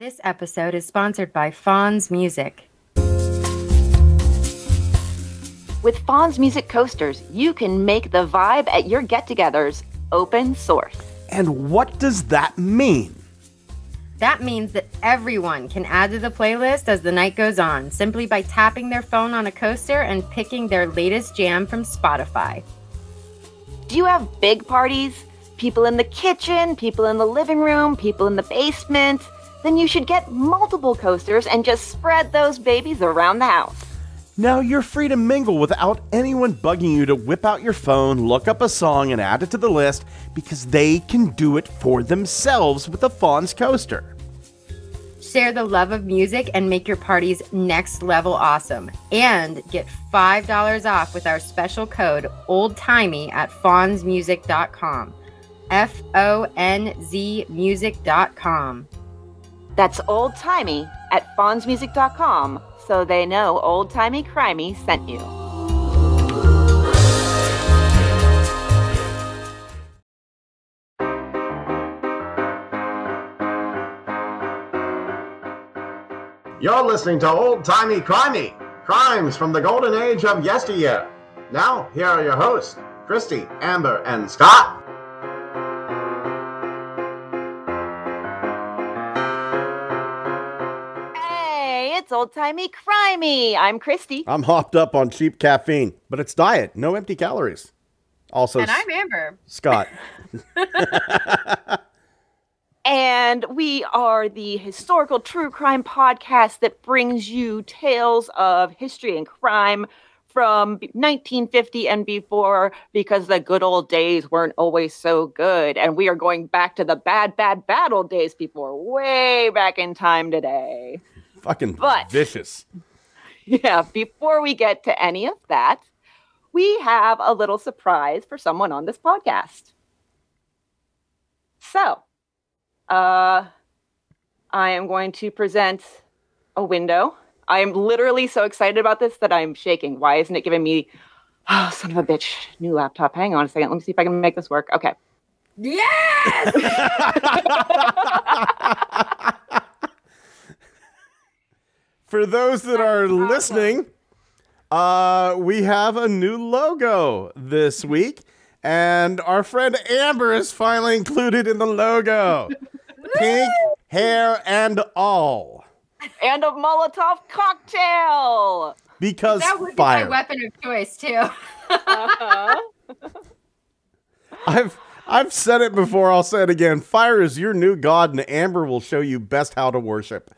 This episode is sponsored by Fonz Music. With Fonz Music Coasters, you can make the vibe at your get togethers open source. And what does that mean? That means that everyone can add to the playlist as the night goes on simply by tapping their phone on a coaster and picking their latest jam from Spotify. Do you have big parties? People in the kitchen, people in the living room, people in the basement? Then you should get multiple coasters and just spread those babies around the house. Now you're free to mingle without anyone bugging you to whip out your phone, look up a song, and add it to the list because they can do it for themselves with the Fonz coaster. Share the love of music and make your parties next level awesome. And get $5 off with our special code OldTimey at fonzmusic.com. F O N Z music.com. That's old timey at fonzmusic.com so they know old timey crimey sent you. You're listening to Old Timey Crimey, crimes from the golden age of yesteryear. Now, here are your hosts, Christy, Amber, and Scott. It's old timey crimey. I'm Christy. I'm hopped up on cheap caffeine, but it's diet, no empty calories. Also, And I'm Amber. Scott. And we are the historical true crime podcast that brings you tales of history and crime from 1950 and before because the good old days weren't always so good. And we are going back to the bad, bad, bad old days before, way back in time today. Fucking But- vicious. Yeah, before we get to any of that, we have a little surprise for someone on this podcast. So, uh, I am going to present a window. I am literally so excited about this that I'm shaking. Why isn't it giving me, oh, son of a bitch, new laptop? Hang on a second. Let me see if I can make this work. Okay. Yes! For those that are listening, uh, we have a new logo this week, and our friend Amber is finally included in the logo. Pink hair and all. And a Molotov cocktail. Because that would be my weapon of choice, too. Uh-huh. I've I've said it before, I'll say it again. Fire is your new god, and Amber will show you best how to worship.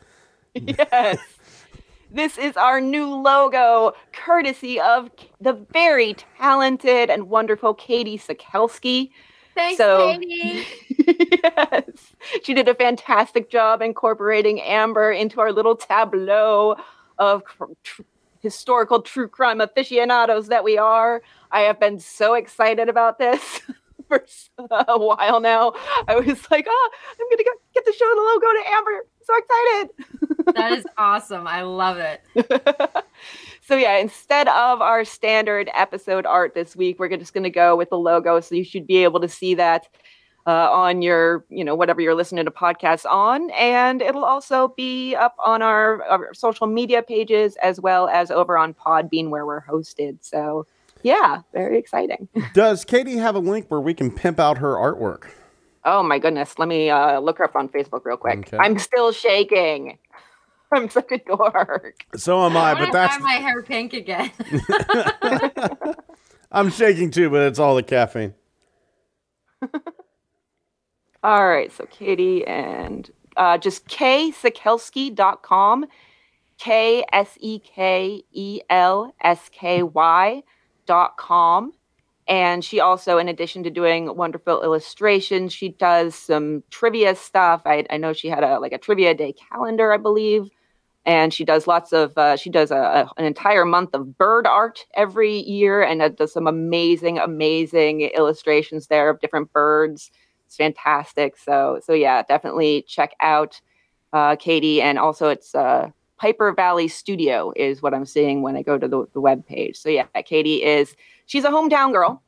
yes. This is our new logo, courtesy of the very talented and wonderful Katie Sekelsky. Thanks, So- Katie. yes. She did a fantastic job incorporating Amber into our little tableau of tr- historical true crime aficionados that we are. I have been so excited about this for a while now. I was like, oh, I'm going to go get to show the logo to Amber. So excited. That is awesome. I love it. so yeah, instead of our standard episode art this week, we're just going to go with the logo. So you should be able to see that uh, on your, you know, whatever you're listening to podcasts on, and it'll also be up on our, our social media pages as well as over on Podbean where we're hosted. So yeah, very exciting. Does Katie have a link where we can pimp out her artwork? Oh my goodness, let me uh, look her up on Facebook real quick. Okay. I'm still shaking. I'm such a dork. So am I, I but that's my hair pink again. I'm shaking too, but it's all the caffeine. All right, so Katie and uh, just ksekelsky.com, K S E K E L S K Y dot com. And she also, in addition to doing wonderful illustrations, she does some trivia stuff. I, I know she had a like a trivia day calendar, I believe. And she does lots of, uh, she does a, a- an entire month of bird art every year and uh, does some amazing, amazing illustrations there of different birds it's fantastic. So so yeah, definitely check out uh, Katie, and also it's uh, Piper Valley Studio is what I'm seeing when I go to the, the web page. So yeah, Katie is she's a hometown girl,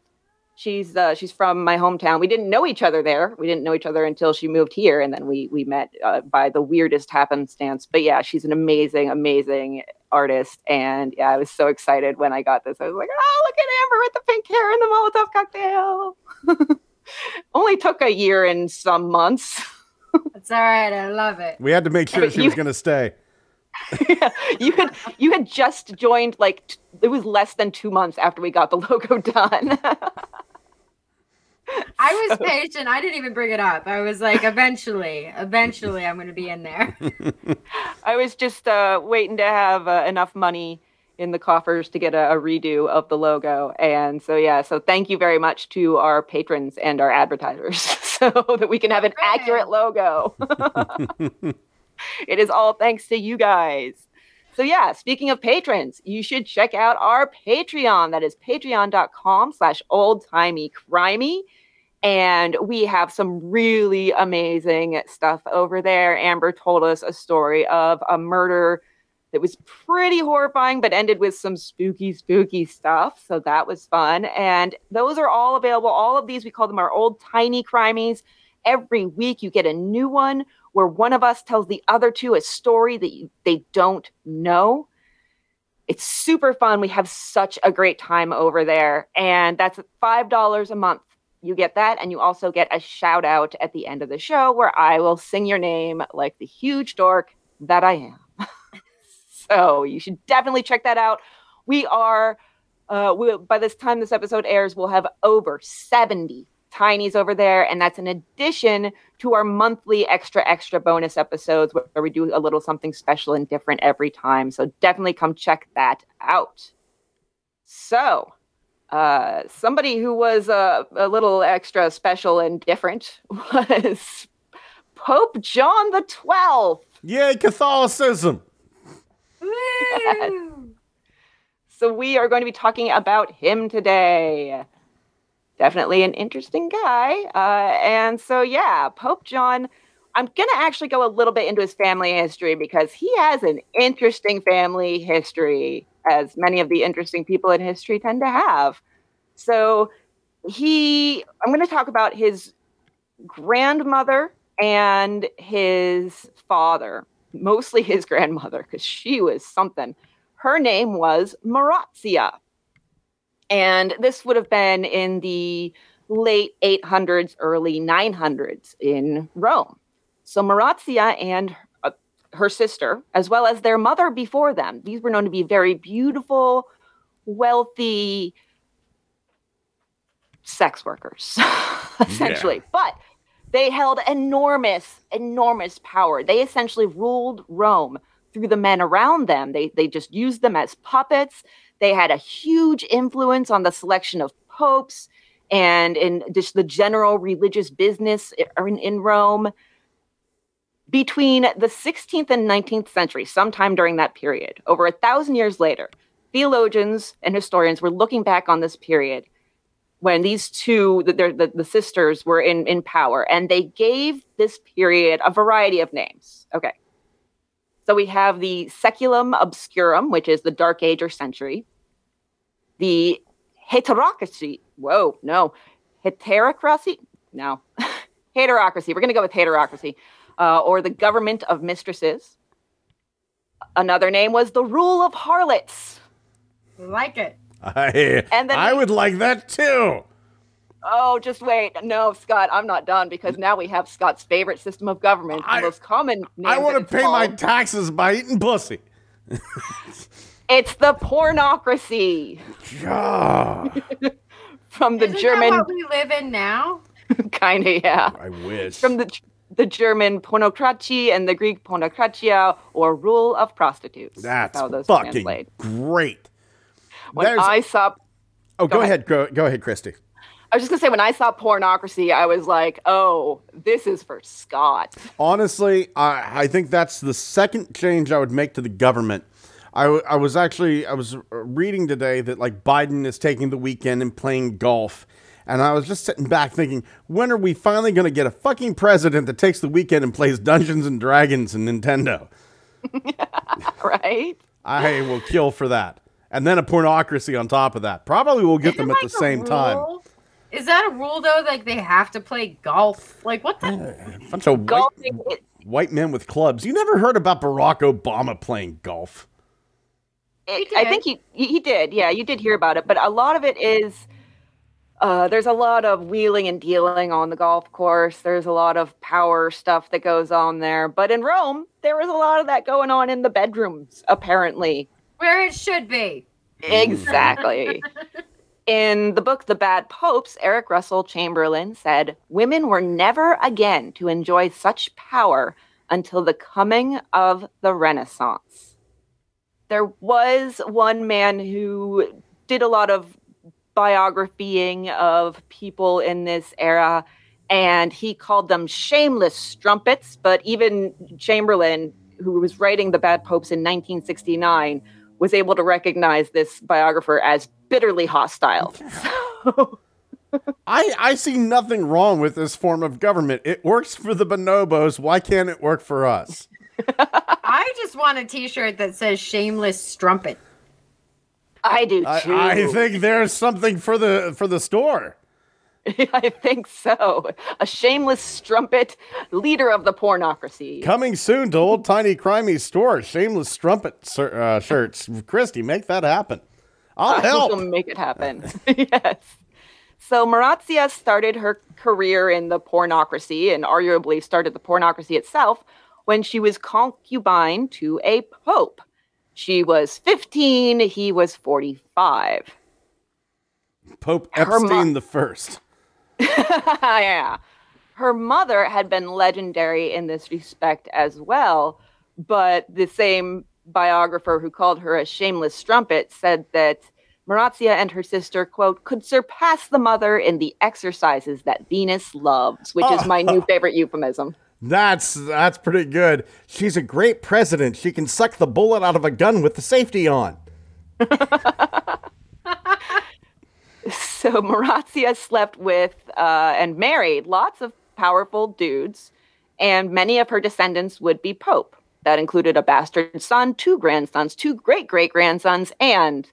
She's uh, she's from my hometown. We didn't know each other there. We didn't know each other until she moved here, and then we we met uh, by the weirdest happenstance. But yeah, she's an amazing, amazing artist, and yeah, I was so excited when I got this. I was like, oh, look at Amber with the pink hair and the Molotov cocktail. Only took a year and some months. It's all right. I love it. We had to make sure But she you- was going to stay. you had you had just joined like t- it was less than two months after we got the logo done. I was patient. I didn't even bring it up. I was like, eventually, eventually, I'm going to be in there. I was just uh, waiting to have uh, enough money in the coffers to get a, a redo of the logo, and so yeah. So thank you very much to our patrons and our advertisers, so that we can have an accurate logo. It is all thanks to you guys. So yeah, speaking of patrons, you should check out our Patreon. That is patreon.com slash old timey crimey. And we have some really amazing stuff over there. Amber told us a story of a murder that was pretty horrifying, but ended with some spooky, spooky stuff. So that was fun. And those are all available. All of these, we call them our old tiny crimies. Every week, you get a new one where one of us tells the other two a story that you, they don't know. It's super fun. We have such a great time over there. And that's $5 a month. You get that. And you also get a shout out at the end of the show where I will sing your name like the huge dork that I am. so you should definitely check that out. We are, uh, we, by this time this episode airs, we'll have over 70 tinies over there. And that's in addition to our monthly extra, extra bonus episodes where we do a little something special and different every time. So definitely come check that out. So, uh, somebody who was uh, a little extra special and different was Pope John the Twelfth. Yay, Catholicism. So we are going to be talking about him today. Definitely an interesting guy. Uh, and so, yeah, Pope John, I'm going to actually go a little bit into his family history because he has an interesting family history, as many of the interesting people in history tend to have. So, he, I'm going to talk about his grandmother and his father, mostly his grandmother, because she was something. Her name was Marazia. And this would have been in the late 800s, early 900s in Rome. So Marazia and uh, her sister, as well as their mother before them, these were known to be very beautiful, wealthy sex workers, essentially. But they held enormous, enormous power. They essentially ruled Rome through the men around them. They, they just used them as puppets. They had a huge influence on the selection of popes and in just the general religious business er, in, in Rome. Between the 16th and 19th century, sometime during that period, over a thousand years later, theologians and historians were looking back on this period when these two, the, the, the sisters, were in, in power, and they gave this period a variety of names. Okay. So we have the Saeculum Obscurum, which is the Dark Age or century. The Heterocracy. Whoa, no. Heterocracy? No. Heterocracy. We're going to go with Heterocracy. Uh, or the Government of Mistresses. Another name was the Rule of Harlots. like it. I, And then I we- would like that too. Oh, just wait. No, Scott, I'm not done because now we have Scott's favorite system of government. I- the most common name. I want to it's pay my taxes by eating pussy. It's the pornocracy God, from the Isn't German that what we live in now? kind of yeah. I wish. From the the German pornokratie and the Greek pornokratia or rule of prostitutes. That's how those fucking translate. great. When There's- I saw oh, go, go ahead. Go, go ahead, Christy. I was just gonna say when I saw pornocracy, I was like, oh, this is for Scott. Honestly, I, I think that's the second change I would make to the government. I, w- I was actually I was reading today that like Biden is taking the weekend and playing golf, and I was just sitting back thinking, when are we finally going to get a fucking president that takes the weekend and plays Dungeons and Dragons and Nintendo? Right? I will kill for that, and then a pornocracy on top of that. Probably we'll get Isn't them at like the same time. Is that a rule though? Like they have to play golf? Like what the? bunch of white, white men with clubs. You never heard about Barack Obama playing golf? It- I think he he he did. Yeah, you did hear about it, but a lot of it is. Uh, there's a lot of wheeling and dealing on the golf course. There's a lot of power stuff that goes on there. But in Rome, there was a lot of that going on in the bedrooms, apparently. Where it should be. Exactly. In the book The Bad Popes, Eric Russell Chamberlin said, Women were never again to enjoy such power until the coming of the Renaissance. There was one man who did a lot of biographying of people in this era, and he called them shameless strumpets. But even Chamberlin, who was writing The Bad Popes in 1969, was able to recognize this biographer as bitterly hostile. So, I, I see nothing wrong with this form of government. It works for the bonobos. Why can't it work for us? I just want a T-shirt that says "Shameless Strumpet." I do I, too. I think there's something for the for the store. I think so. A shameless strumpet, leader of the pornocracy. Coming soon to Old Tiny Crimey store. Shameless strumpet sir, uh, shirts. Christy, make that happen. I'll I help. will make it happen. yes. So Marazia started her career in the pornocracy and arguably started the pornocracy itself when she was concubine to a pope. She was 15, he was 45. Pope Her mo- Epstein the First. yeah. Her mother had been legendary in this respect as well, but the same biographer who called her a shameless strumpet said that Marazia and her sister, quote, could surpass the mother in the exercises that Venus loves, which is my new favorite euphemism. That's that's pretty good. She's a great president. She can suck the bullet out of a gun with the safety on. So Marazia slept with uh, and married lots of powerful dudes, and many of her descendants would be pope. That included a bastard son, two grandsons, two great great grandsons, and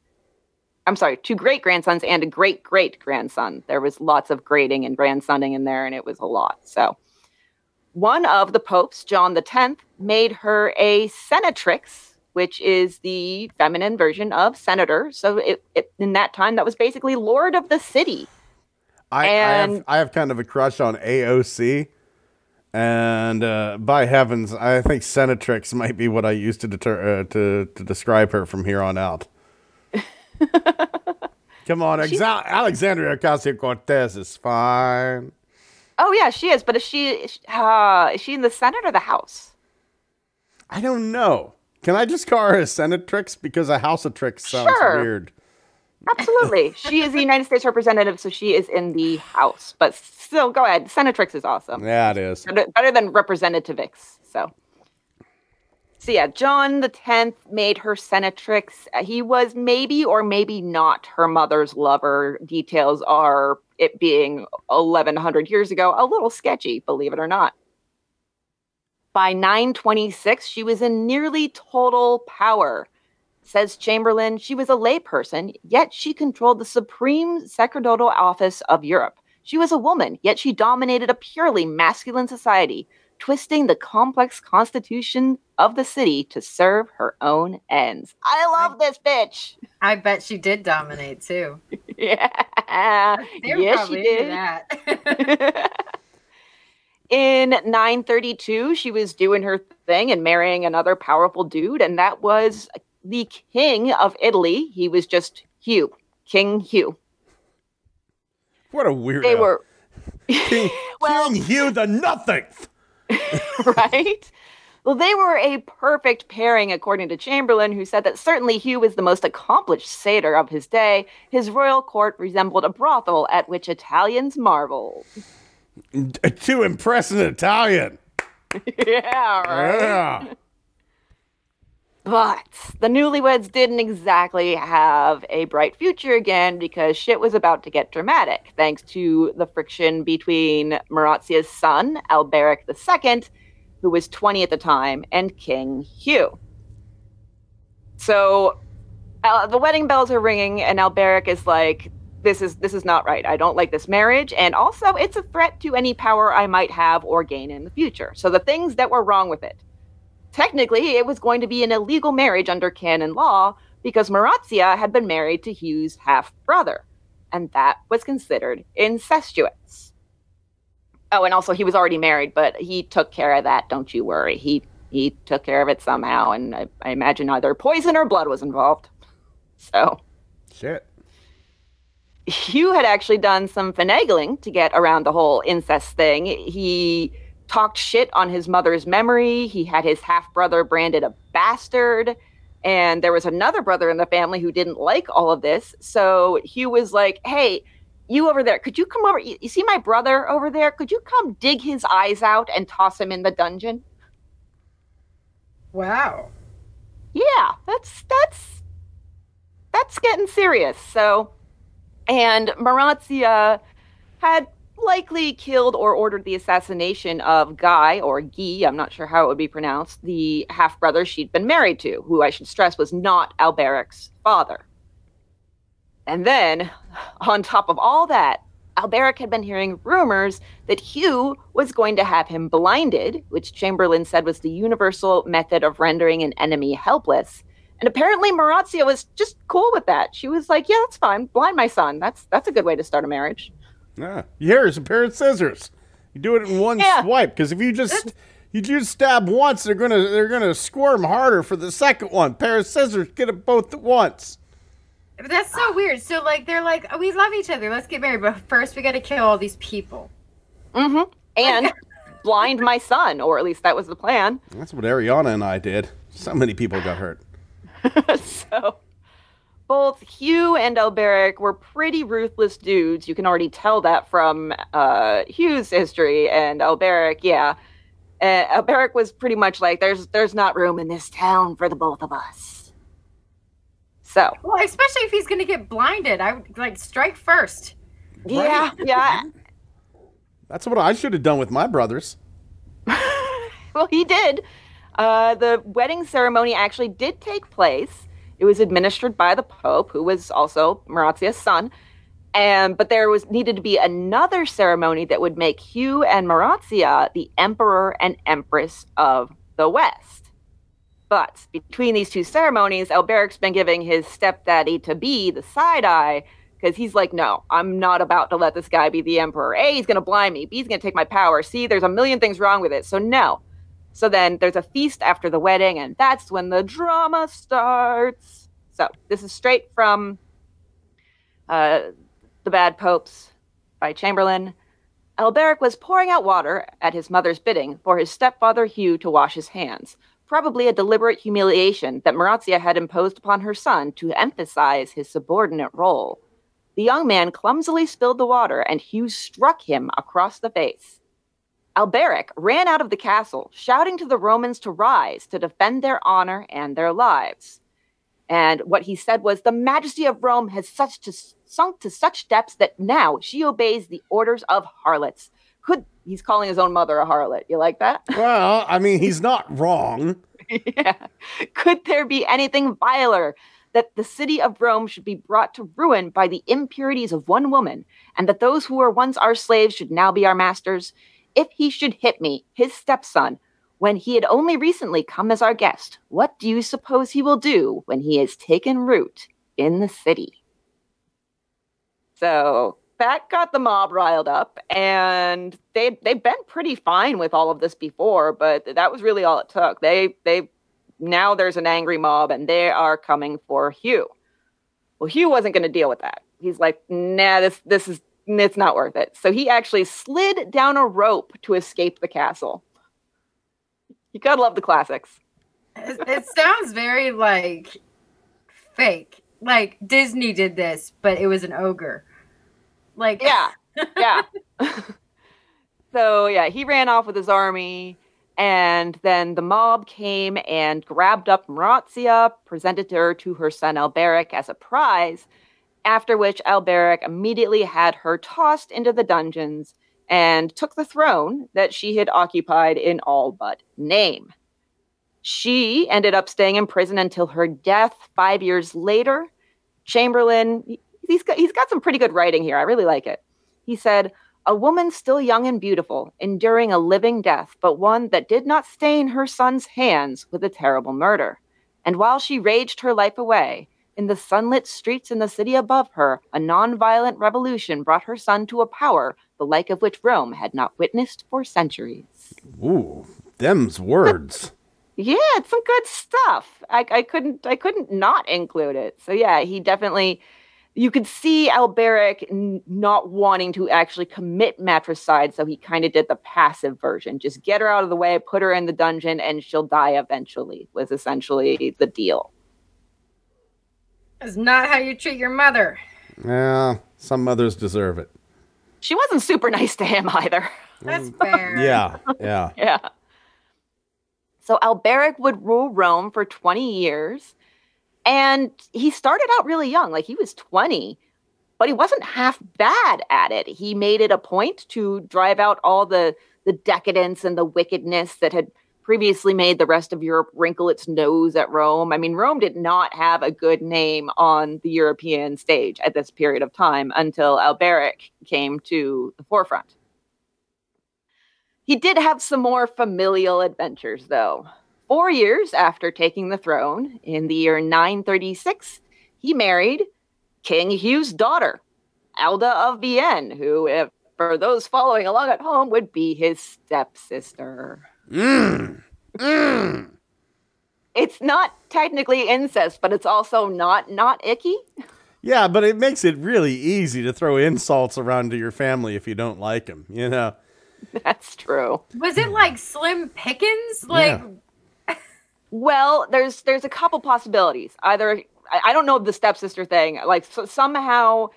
I'm sorry, two great grandsons and a great great grandson. There was lots of grading and grandsonning in there, and it was a lot. So, one of the popes, John X, made her a senatrix, which is the feminine version of senator. So, it, it in that time, that was basically lord of the city. I, I have And- I have kind of a crush on AOC, and uh, by heavens, I think Senatrix might be what I use to deter uh, to to describe her from here on out. Come on, Exa- Alexandria Ocasio Cortez is fine. Oh yeah, she is. But is she uh, is she in the Senate or the House? I don't know. Can I just call her a Senatrix because a House of Tricks sounds Sure. weird? Absolutely, she is the United States representative, so she is in the House. But still, go ahead. Senatrix is awesome. Yeah, it is. Better better than Representativix. So. So yeah, John the Tenth made her senatrix. Uh, He was maybe or maybe not her mother's lover. Details are it being eleven hundred years ago, a little sketchy, believe it or not. By 926, she was in nearly total power. Says Chamberlin, she was a layperson, yet she controlled the supreme sacerdotal office of Europe. She was a woman, yet she dominated a purely masculine society, twisting the complex constitution of the city to serve her own ends. I love this bitch. I bet she did dominate too. Yeah. Yes, she did. that. In 932, she was doing her thing and marrying another powerful dude, and that was the king of Italy. He was just Hugh, King Hugh. What a weirdo. They were King, well- King Hugh the Nothing. right? Well, they were a perfect pairing, according to Chamberlin, who said that certainly Hugh was the most accomplished satyr of his day. His royal court resembled a brothel at which Italians marveled. To impress an Italian. yeah, right. Yeah. But the newlyweds didn't exactly have a bright future again because shit was about to get dramatic, thanks to the friction between Marazia's son, Alberic II, who was 20 at the time, and King Hugh. So uh, the wedding bells are ringing, and Alberic is like, this is this is not right. I don't like this marriage, and also it's a threat to any power I might have or gain in the future. So the things that were wrong with it. Technically, it was going to be an illegal marriage under canon law because Marazia had been married to Hugh's half brother, and that was considered incestuous. Oh, and also he was already married, but he took care of that. Don't you worry. He he took care of it somehow, and I, I imagine either poison or blood was involved. So Shit. Hugh had actually done some finagling to get around the whole incest thing. He talked shit on his mother's memory. He had his half brother branded a bastard. And there was another brother in the family who didn't like all of this. So Hugh was like, hey, you over there, could you come over? You, you see my brother over there? Could you come dig his eyes out and toss him in the dungeon? Wow. yeah that's that's that's getting serious so and marazia had likely killed or ordered the assassination of guy or guy i'm not sure how it would be pronounced the half brother she'd been married to who i should stress was not alberic's father and then on top of all that Alberic had been hearing rumors that Hugh was going to have him blinded, which Chamberlin said was the universal method of rendering an enemy helpless. And apparently Marazia was just cool with that. She was like, "Yeah, that's fine. Blind my son. That's that's a good way to start a marriage." Yeah. Here's a pair of scissors. You do it in one Yeah. swipe because if you just you just stab once, they're gonna they're gonna squirm harder for the second one. Pair of scissors, get it both at once. But that's so weird. So like they're like, oh, we love each other. Let's get married, but first we got to kill all these people. Mm-hmm. And blind my son, or at least that was the plan. That's what Ariana and I did. So many people got hurt. so both Hugh and Alberic were pretty ruthless dudes. You can already tell that from uh, Hugh's history, and Alberic, yeah. Uh, Alberic was pretty much like, "There's, there's not room in this town for the both of us." So, Well, especially if he's gonna get blinded, I would like strike first. yeah, yeah. That's what I should have done with my brothers. well, he did. Uh, the wedding ceremony actually did take place. It was administered by the Pope, who was also Marazia's son. And but there was needed to be another ceremony that would make Hugh and Marazia the Emperor and Empress of the West. But between these two ceremonies, Alberic's been giving his stepdaddy to be the side eye because he's like, no, I'm not about to let this guy be the emperor. A, he's going to blind me. B, he's going to take my power. C, there's a million things wrong with it. So, no. So then there's a feast after the wedding, and that's when the drama starts. So, this is straight from uh, The Bad Popes by Chamberlin. Alberic was pouring out water at his mother's bidding for his stepfather Hugh to wash his hands, probably a deliberate humiliation that Marazia had imposed upon her son to emphasize his subordinate role. The young man clumsily spilled the water, and Hugh struck him across the face. Alberic ran out of the castle, shouting to the Romans to rise to defend their honor and their lives. And what he said was, The majesty of Rome has such to, sunk to such depths that now she obeys the orders of harlots. Could he's calling his own mother a harlot? You like that? Well, I mean, he's not wrong. yeah. Could there be anything viler that the city of Rome should be brought to ruin by the impurities of one woman, and that those who were once our slaves should now be our masters? If he should hit me, his stepson, when he had only recently come as our guest, what do you suppose he will do when he has taken root in the city? So that got the mob riled up, and they they've been pretty fine with all of this before, but that was really all it took. They they now there's an angry mob, and they are coming for Hugh. Well, Hugh wasn't going to deal with that. He's like, nah, this this is it's not worth it. So he actually slid down a rope to escape the castle. You gotta love the classics. It, it sounds very like fake. Like Disney did this, but it was an ogre. Like Yeah, yeah. so yeah, he ran off with his army, and then the mob came and grabbed up Marazia, presented her to her son Alberic as a prize. After which Alberic immediately had her tossed into the dungeons and took the throne that she had occupied in all but name. She ended up staying in prison until her death five years later. Chamberlin, he's got he's got some pretty good writing here. I really like it. He said, "A woman still young and beautiful, enduring a living death, but one that did not stain her son's hands with a terrible murder. And while she raged her life away." In the sunlit streets in the city above her, a non-violent revolution brought her son to a power the like of which Rome had not witnessed for centuries. Ooh, them's words. Yeah, it's some good stuff. I, I couldn't I couldn't not include it. So yeah, he definitely you could see Alberic n- not wanting to actually commit matricide, so he kind of did the passive version. Just get her out of the way, put her in the dungeon, and she'll die eventually, was essentially the deal. That's not how you treat your mother. Yeah, some mothers deserve it. She wasn't super nice to him either. That's fair. Yeah, yeah. yeah. So Alberic would rule Rome for 20 years. And he started out really young, like he was 20, but he wasn't half bad at it. He made it a point to drive out all the the decadence and the wickedness that had previously made the rest of Europe wrinkle its nose at Rome. I mean, Rome did not have a good name on the European stage at this period of time until Alberic came to the forefront. He did have some more familial adventures, though. Four years after taking the throne, in the year 936, he married King Hugh's daughter, Alda of Vienne, who, if, for those following along at home, would be his stepsister. Mm. Mm. It's not technically incest, but it's also not not icky. Yeah, but it makes it really easy to throw insults around to your family if you don't like them, you know? That's true. Was it like Slim Pickens? Like, Well, there's there's a couple possibilities. Either I, I don't know the stepsister thing. Like so somehow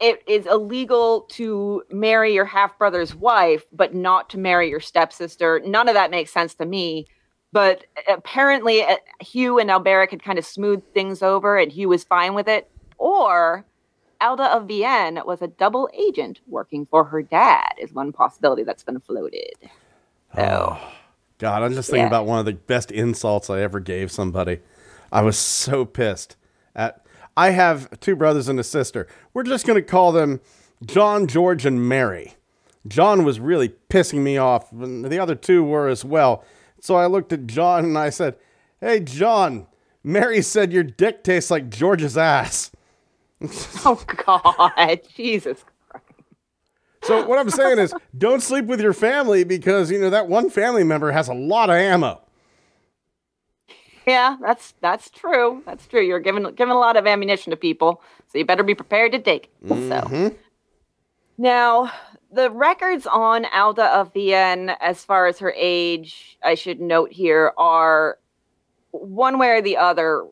it is illegal to marry your half brother's wife, but not to marry your stepsister. None of that makes sense to me. But apparently, uh, Hugh and Alberic had kind of smoothed things over, and Hugh was fine with it. Or Alda of Vienne was a double agent working for her dad, is one possibility that's been floated. So, God, I'm just thinking Yeah. about one of the best insults I ever gave somebody. I was so pissed at. I have two brothers and a sister. We're just going to call them John, George, and Mary. John was really pissing me off, and the other two were as well. So I looked at John and I said, Hey, John, Mary said your dick tastes like George's ass. oh God, Jesus Christ. So what I'm saying is, don't sleep with your family because you know that one family member has a lot of ammo. Yeah, that's that's true. That's true. You're giving giving a lot of ammunition to people, so you better be prepared to take it. So mm-hmm. now the records on Alda of Vienne, as far as her age, I should note here, are one way or the other.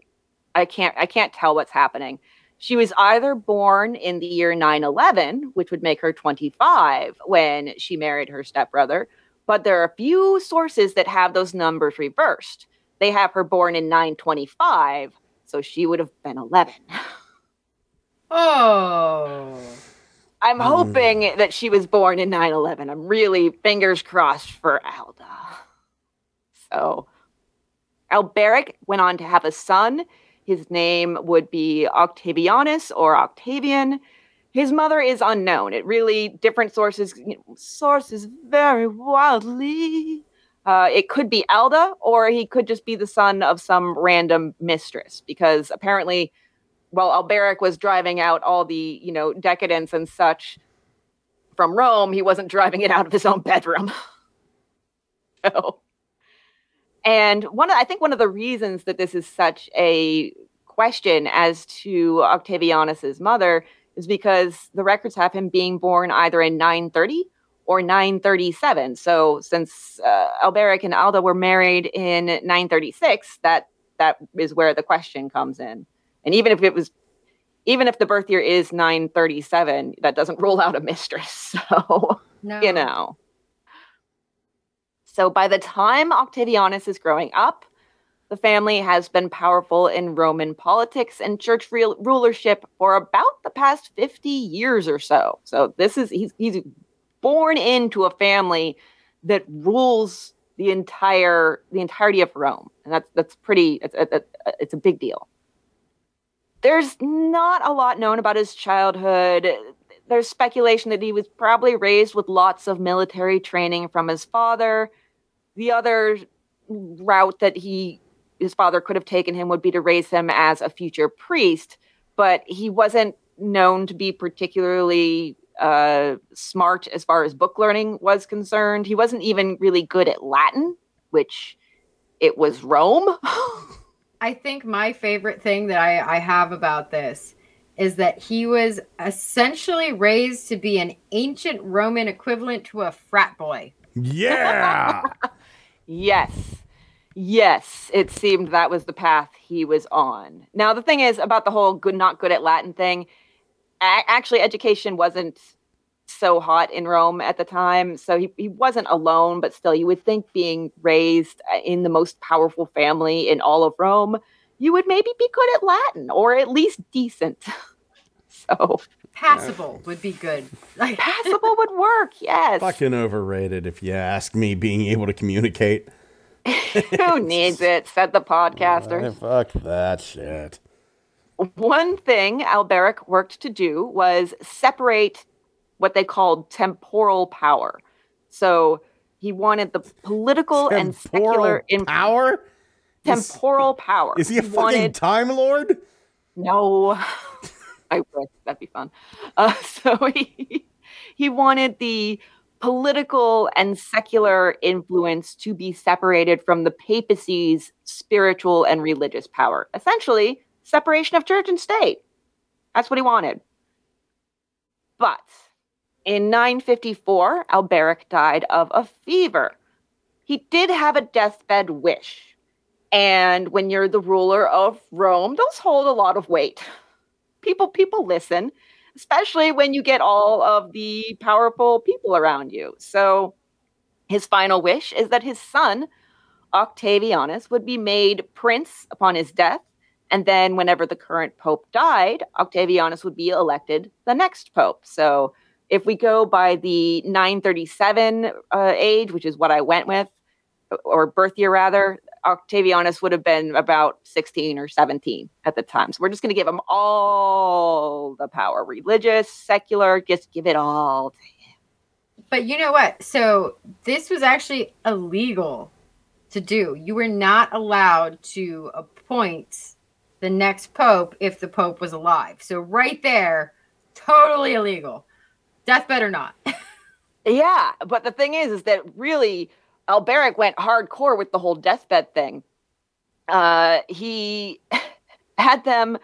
I can't I can't tell what's happening. She was either born in the year 911, which would make her 25 when she married her stepbrother, but there are a few sources that have those numbers reversed. They have her born in 925, so she would have been 11. oh. I'm hoping that she was born in 9 11. I'm really fingers crossed for Alda. So, Alberic went on to have a son. His name would be Octavianus or Octavian. His mother is unknown. It really, different sources, you know, sources very wildly. Uh, it could be Alda, or he could just be the son of some random mistress, because apparently while Alberic was driving out all the, you know, decadence and such from Rome, he wasn't driving it out of his own bedroom. so, and one, I think one of the reasons that this is such a question as to Octavianus's mother is because the records have him being born either in 930 or 937. So, since uh, Alberic and Alda were married in 936, that that is where the question comes in. And even if it was, even if the birth year is 937, that doesn't rule out a mistress. So, No. you know. So by the time Octavianus is growing up, the family has been powerful in Roman politics and church real rulership for about the past 50 years or so. So this is he's he's born into a family that rules the entire the entirety of Rome. And that's that's pretty it's it's, uh, it's a big deal. there's not a lot known about his childhood. There's speculation that he was probably raised with lots of military training from his father. The other route that he his father could have taken him would be to raise him as a future priest, but he wasn't known to be particularly uh, smart as far as book learning was concerned. He wasn't even really good at Latin, which it was Rome. I think my favorite thing that I, I have about this is that he was essentially raised to be an ancient Roman equivalent to a frat boy. Yeah. yes. Yes, it seemed that was the path he was on. Now, the thing is about the whole good, not good at Latin thing, a- actually, education wasn't so hot in Rome at the time. So he, he wasn't alone, but still, you would think being raised uh, in the most powerful family in all of Rome, you would maybe be good at Latin or at least decent. so Passable would be good. Like passable would work, yes. Fucking overrated, if you ask me, being able to communicate. Who needs it? Said the podcaster. Fuck that shit. One thing Alberic worked to do was separate what they called temporal power. So he wanted the political and secular in- power? Is- temporal power. Is he a fucking wanted Time Lord? no. I wish that'd be fun. Uh, so he he wanted the political and secular influence to be separated from the papacy's spiritual and religious power. Essentially, separation of church and state. That's what he wanted. But in 954, Alberic died of a fever. He did have a deathbed wish. And when you're the ruler of Rome, those hold a lot of weight. People people listen, especially when you get all of the powerful people around you. So his final wish is that his son Octavianus would be made prince upon his death and then whenever the current pope died, Octavianus would be elected the next pope. So if we go by the 937 uh, age, which is what I went with, or birth year rather, Octavianus would have been about 16 or 17 at the time. So we're just going to give him all the power religious, secular, just give it all to him. But you know what? So this was actually illegal to do. You were not allowed to appoint the next pope if the pope was alive. So right there, totally illegal. Deathbed or not. Yeah, but the thing is, is that really Alberic went hardcore with the whole deathbed thing. Uh, he had them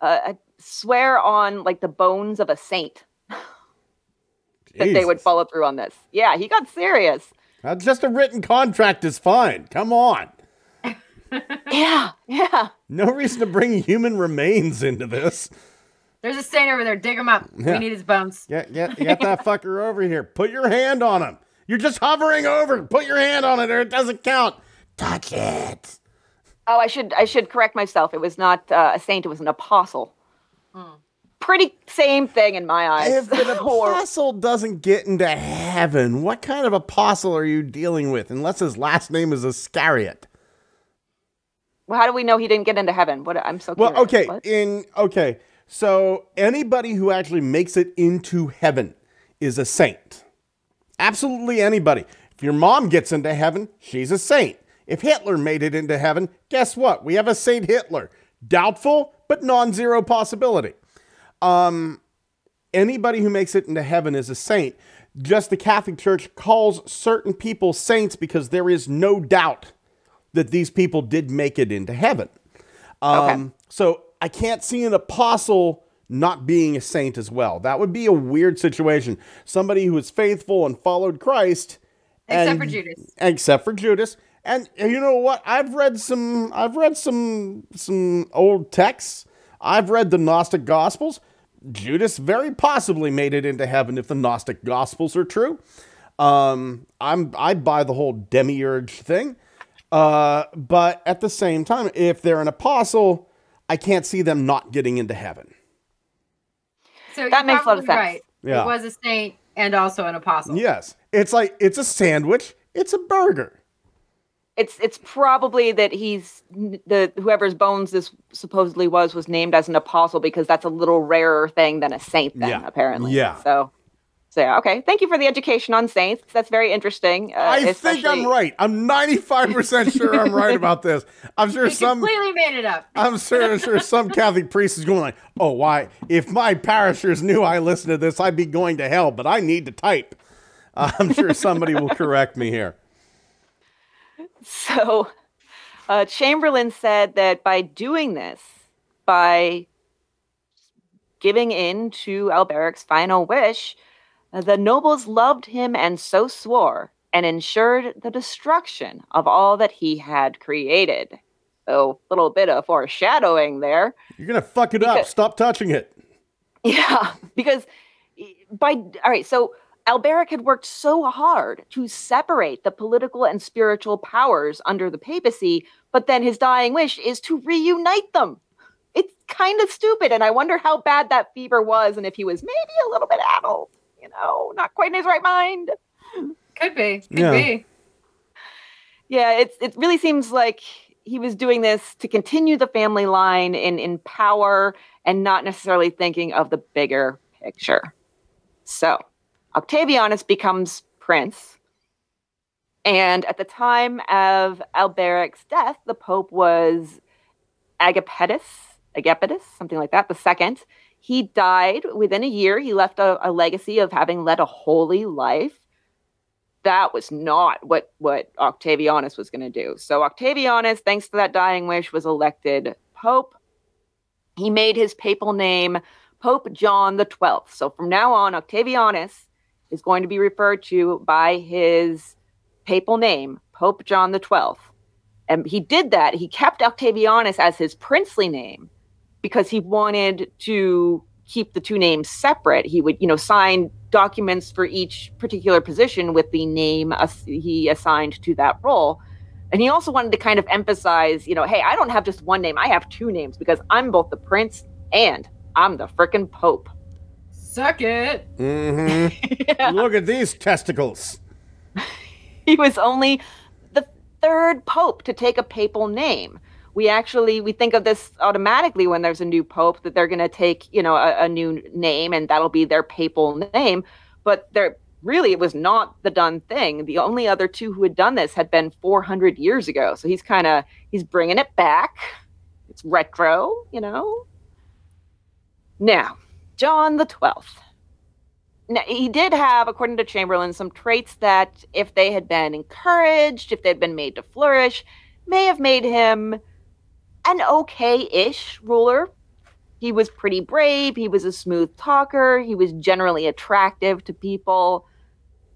uh, swear on like the bones of a saint that they would follow through on this. Yeah, he got serious. Uh, just a written contract is fine. Come on. Yeah, yeah. No reason to bring human remains into this. There's a saint over there. Dig him up. Yeah. We need his bones. Get, get, get that fucker over here. Put your hand on him. You're just hovering over. Put your hand on it or it doesn't count. Touch it. Oh, I should I should correct myself. It was not uh, a saint; it was an apostle. Pretty same thing in my eyes. If an apostle doesn't get into heaven, what kind of apostle are you dealing with? Unless his last name is Iscariot. Well, how do we know he didn't get into heaven? What I'm so Well, curious. okay, What? in okay. So anybody who actually makes it into heaven is a saint. Absolutely anybody. If your mom gets into heaven, she's a saint. If Hitler made it into heaven, guess what? We have a Saint Hitler. Doubtful, but non-zero possibility. Um anybody who makes it into heaven is a saint. Just the Catholic Church calls certain people saints because there is no doubt that these people did make it into heaven. Um, So I can't see an apostle not being a saint as well. That would be a weird situation. Somebody who is faithful and followed Christ, Except and- for Judas. Except for Judas. And you know what? I've read some. I've read some some old texts. I've read the Gnostic Gospels. Judas very possibly made it into heaven if the Gnostic Gospels are true. Um, I'm I buy the whole demiurge thing. Uh, but at the same time, if they're an apostle, I can't see them not getting into heaven. So That makes a lot of sense. Right. Yeah. He was a saint and also an apostle. Yes, it's like it's a sandwich. It's a burger. it's it's probably that he's the whoever's bones this supposedly was was named as an apostle because that's a little rarer thing than a saint then Yeah. apparently Yeah. so so okay thank you for the education on saints that's very interesting uh, I think I'm right. I'm 95% sure I'm right about this. I'm sure You some completely made it up. I'm sure, sure some Catholic priest is going like, "Oh, why? If my parishers knew I listened to this, I'd be going to hell." But I need to type. I'm sure somebody will correct me here. So, uh, Chamberlin said that by doing this, by giving in to Alberic's final wish, uh, the nobles loved him and so swore, and ensured the destruction of all that he had created. So, a little bit of foreshadowing there. You're gonna fuck it up. Stop touching it. Yeah, because by all right, so Alberic had worked so hard to separate the political and spiritual powers under the papacy, but then his dying wish is to reunite them. It's kind of stupid, and I wonder how bad that fever was, and if he was maybe a little bit addled, know, not quite in his right mind. Could be. Could Yeah. be. Yeah, it's it really seems like he was doing this to continue the family line in in power and not necessarily thinking of the bigger picture. So, Octavianus becomes prince. And at the time of Alberic's death, the pope was Agapetus, Agapetus, something like that, the second. He died within a year. He left a, a legacy of having led a holy life that was not what what Octavianus was going to do. So Octavianus, thanks to that dying wish, was elected pope. He made his papal name Pope John the Twelfth. So from now on, Octavianus is going to be referred to by his papal name, Pope John the Twelfth. And he did that. He kept Octavianus as his princely name because he wanted to keep the two names separate. He would, you know, sign documents for each particular position with the name ass- he assigned to that role. And he also wanted to kind of emphasize, you know, hey, I don't have just one name, I have two names because I'm both the prince and I'm the frickin' pope. Suck it. Mm-hmm. Look at these testicles. he was only the third pope to take a papal name we actually we think of this automatically when there's a new pope that they're going to take you know a, a new name and that'll be their papal name. But there really it was not the done thing. The only other two who had done this had been 400 years ago. So he's kind of he's bringing it back. It's retro you know? Now john the 12th now, he did have, according to Chamberlin, some traits that, if they had been encouraged, if they'd been made to flourish, may have made him an okay ish ruler. He was pretty brave, he was a smooth talker, he was generally attractive to people.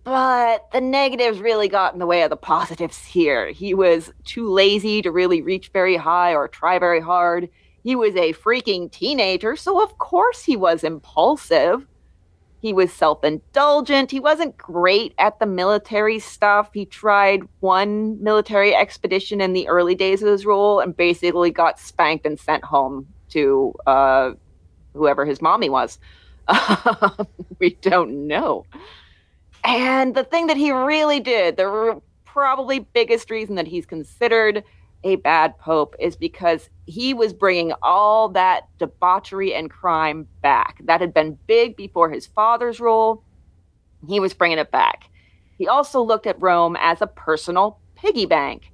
But the negatives really got in the way of the positives here. He was too lazy to really reach very high or try very hard. He was a freaking teenager, so of course he was impulsive. He was self indulgent. He wasn't great at the military stuff. He tried one military expedition in the early days of his rule and basically got spanked and sent home to uh, whoever his mommy was. we don't know. And the thing that he really did, the r- probably biggest reason that he's considered a bad pope is because he was bringing all that debauchery and crime back. That had been big before his father's rule. He was bringing it back. He also looked at Rome as a personal piggy bank.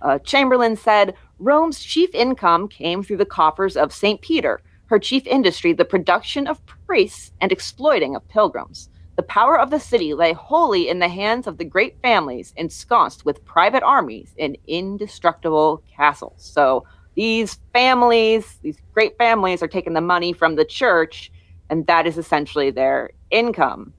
Uh, Chamberlin said Rome's chief income came through the coffers of St. Peter, her chief industry, the production of priests and exploiting of pilgrims. The power of the city lay wholly in the hands of the great families ensconced with private armies in indestructible castles. So these families, these great families, are taking the money from the church, and that is essentially their income.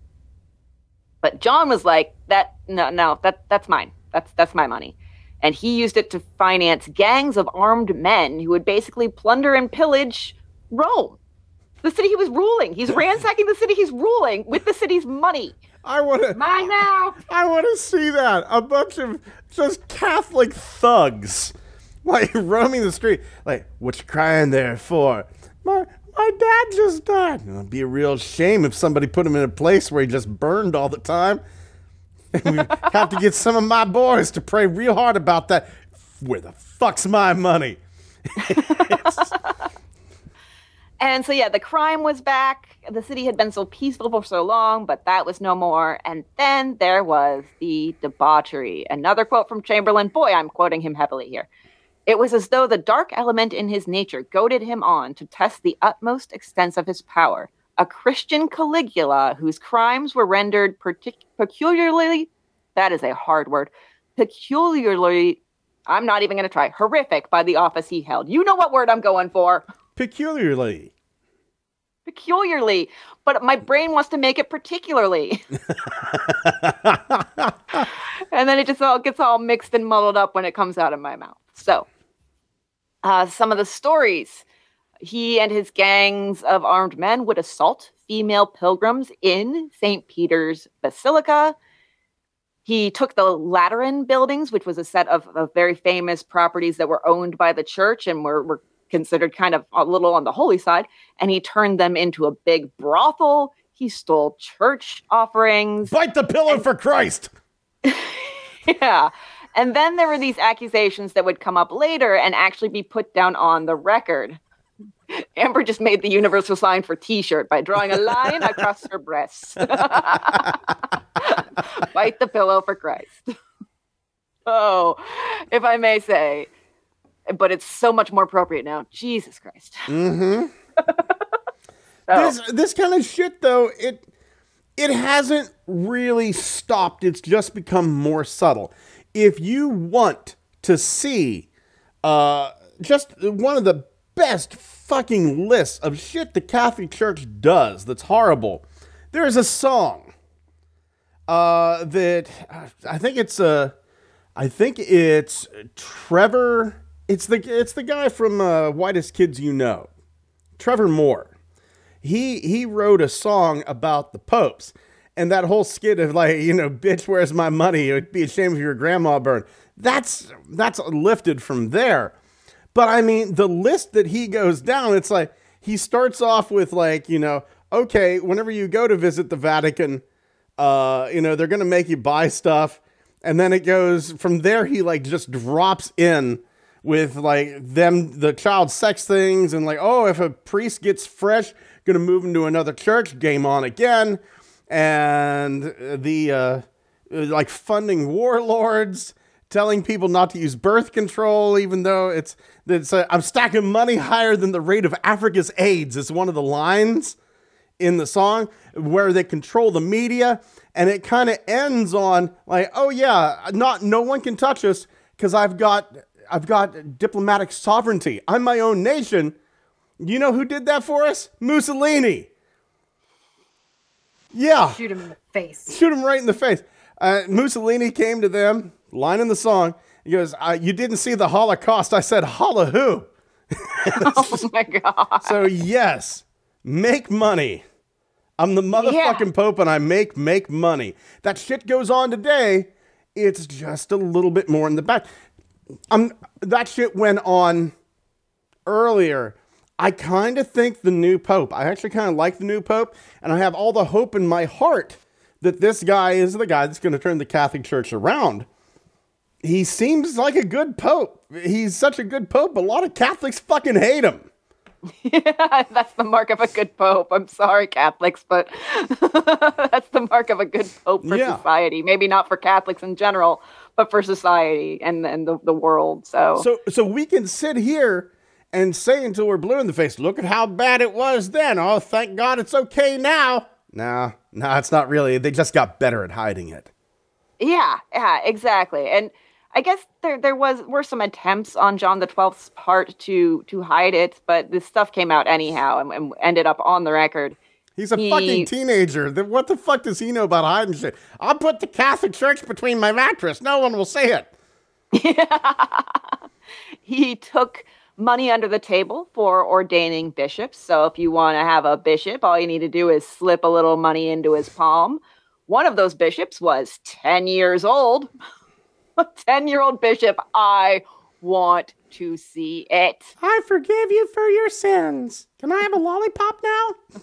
But John was like, "That no, no, that that's mine. That's that's my money." And he used it to finance gangs of armed men who would basically plunder and pillage Rome, the city he was ruling. He's ransacking the city he's ruling with the city's money. I want to. Mine now. I want to see that. A bunch of just Catholic thugs, like roaming the street. Like, what you crying there for? My my dad just died. It'd be a real shame if somebody put him in a place where he just burned all the time. we have to get some of my boys to pray real hard about that. Where the fuck's my money? And so, yeah, the crime was back. The city had been so peaceful for so long, but that was no more. And then there was the debauchery. Another quote from Chamberlin. Boy, I'm quoting him heavily here. It was as though the dark element in his nature goaded him on to test the utmost extent of his power. A Christian Caligula whose crimes were rendered partic- peculiarly, that is a hard word, peculiarly, I'm not even going to try, horrific by the office he held. You know what word I'm going for Peculiarly. peculiarly, but my brain wants to make it particularly. and then it just all gets all mixed and muddled up when it comes out of my mouth. So, uh, some of the stories he and his gangs of armed men would assault female pilgrims in St. Peter's Basilica. He took the Lateran buildings, which was a set of, of very famous properties that were owned by the church and were, were considered kind of a little on the holy side, and he turned them into a big brothel. He stole church offerings. Bite the pillow for Christ. yeah. And then there were these accusations that would come up later and actually be put down on the record. Amber just made the universal sign for t-shirt by drawing a line across her breasts. Bite the pillow for Christ. oh, if I may say, but it's so much more appropriate now. Jesus Christ. Mm-hmm. This this kind of shit though, it it hasn't really stopped. It's just become more subtle. If you want to see uh just one of the best fucking lists of shit the Catholic Church does that's horrible, there's a song uh that I think it's uh I think it's Trevor it's the it's the guy from uh, Whitest Kids You Know. Trevor Moore. He he wrote a song about the popes and that whole skit of like you know bitch where's my money? It would be a shame if your grandma burned. That's that's lifted from there. But i mean the list that he goes down it's like he starts off with like you know okay whenever you go to visit the vatican uh you know they're gonna make you buy stuff. And then it goes from there he like just drops in with like them the child sex things and like oh if a priest gets fresh gonna move him to another church game on again. And the uh, like funding warlords telling people not to use birth control even though it's it's uh, i'm stacking money higher than the rate of africa's aids is one of the lines in the song where they control the media. And it kind of ends on like oh yeah not no one can touch us because i've got i've got diplomatic sovereignty i'm my own nation you know who did that for us mussolini yeah Shoot him in the face. shoot him right in the face uh, mussolini came to them line in the song he goes uh, you didn't see the holocaust i said holla who oh my God. so yes, make money. I'm the motherfucking pope and I make make money. That shit goes on today. It's just a little bit more in the back. Um, that shit went on earlier. I kind of think the new pope. I actually kind of like the new pope, and I have all the hope in my heart that this guy is the guy that's going to turn the Catholic Church around. He seems like a good pope. He's such a good pope. A lot of Catholics fucking hate him. Yeah, that's the mark of a good pope. I'm sorry, Catholics, but that's the mark of a good pope for Yeah. society. Maybe not for Catholics in general, but for society and, and the, the world. So, So so we can sit here and say until we're blue in the face, look at how bad it was then. Oh, thank God it's okay now. No, no, it's not really. They just got better at hiding it. yeah, yeah, exactly. And I guess there there was were some attempts on John the Twelfth's part to to hide it, but this stuff came out anyhow and, and ended up on the record. He's a He- fucking teenager. What the fuck does he know about hiding shit? I'll put the Catholic Church between my mattress. No one will see it. he took money under the table for ordaining bishops. So if you want to have a bishop, all you need to do is slip a little money into his palm. One of those bishops was 10 years old. A 10 year old bishop. I want to see it. I forgive you for your sins. Can I have a lollipop now?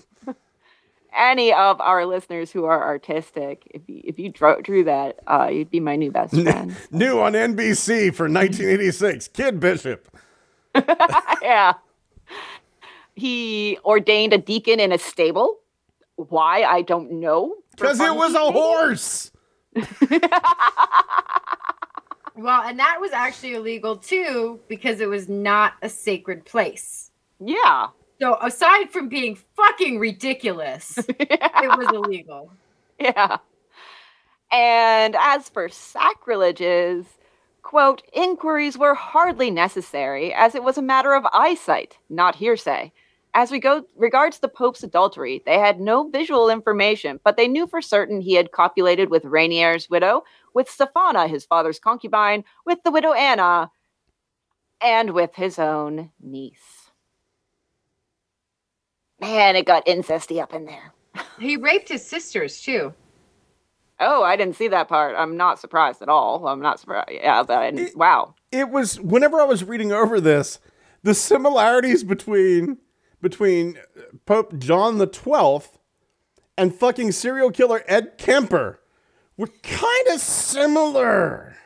Any of our listeners who are artistic, if you, if you drew, drew that, uh, you'd be my new best friend. New on NBC for 1986, Kid Bishop. yeah. He ordained a deacon in a stable. Why? I don't know. Because it was a keeping? horse. Well, and that was actually illegal too because it was not a sacred place. Yeah. So aside from being fucking ridiculous, it was illegal. Yeah. And as for sacrileges, quote, inquiries were hardly necessary as it was a matter of eyesight, not hearsay. As we go regards the Pope's adultery, they had no visual information, but they knew for certain he had copulated with Rainier's widow, with Stefana, his father's concubine, with the widow Anna, and with his own niece. Man, it got incesty up in there. He raped his sisters too. Oh, I didn't see that part. I'm not surprised at all. I'm not surprised. Yeah, but I didn't- wow. It was whenever I was reading over this, the similarities between between uh, Pope John the Twelfth and fucking serial killer Ed Kemper were kind of similar.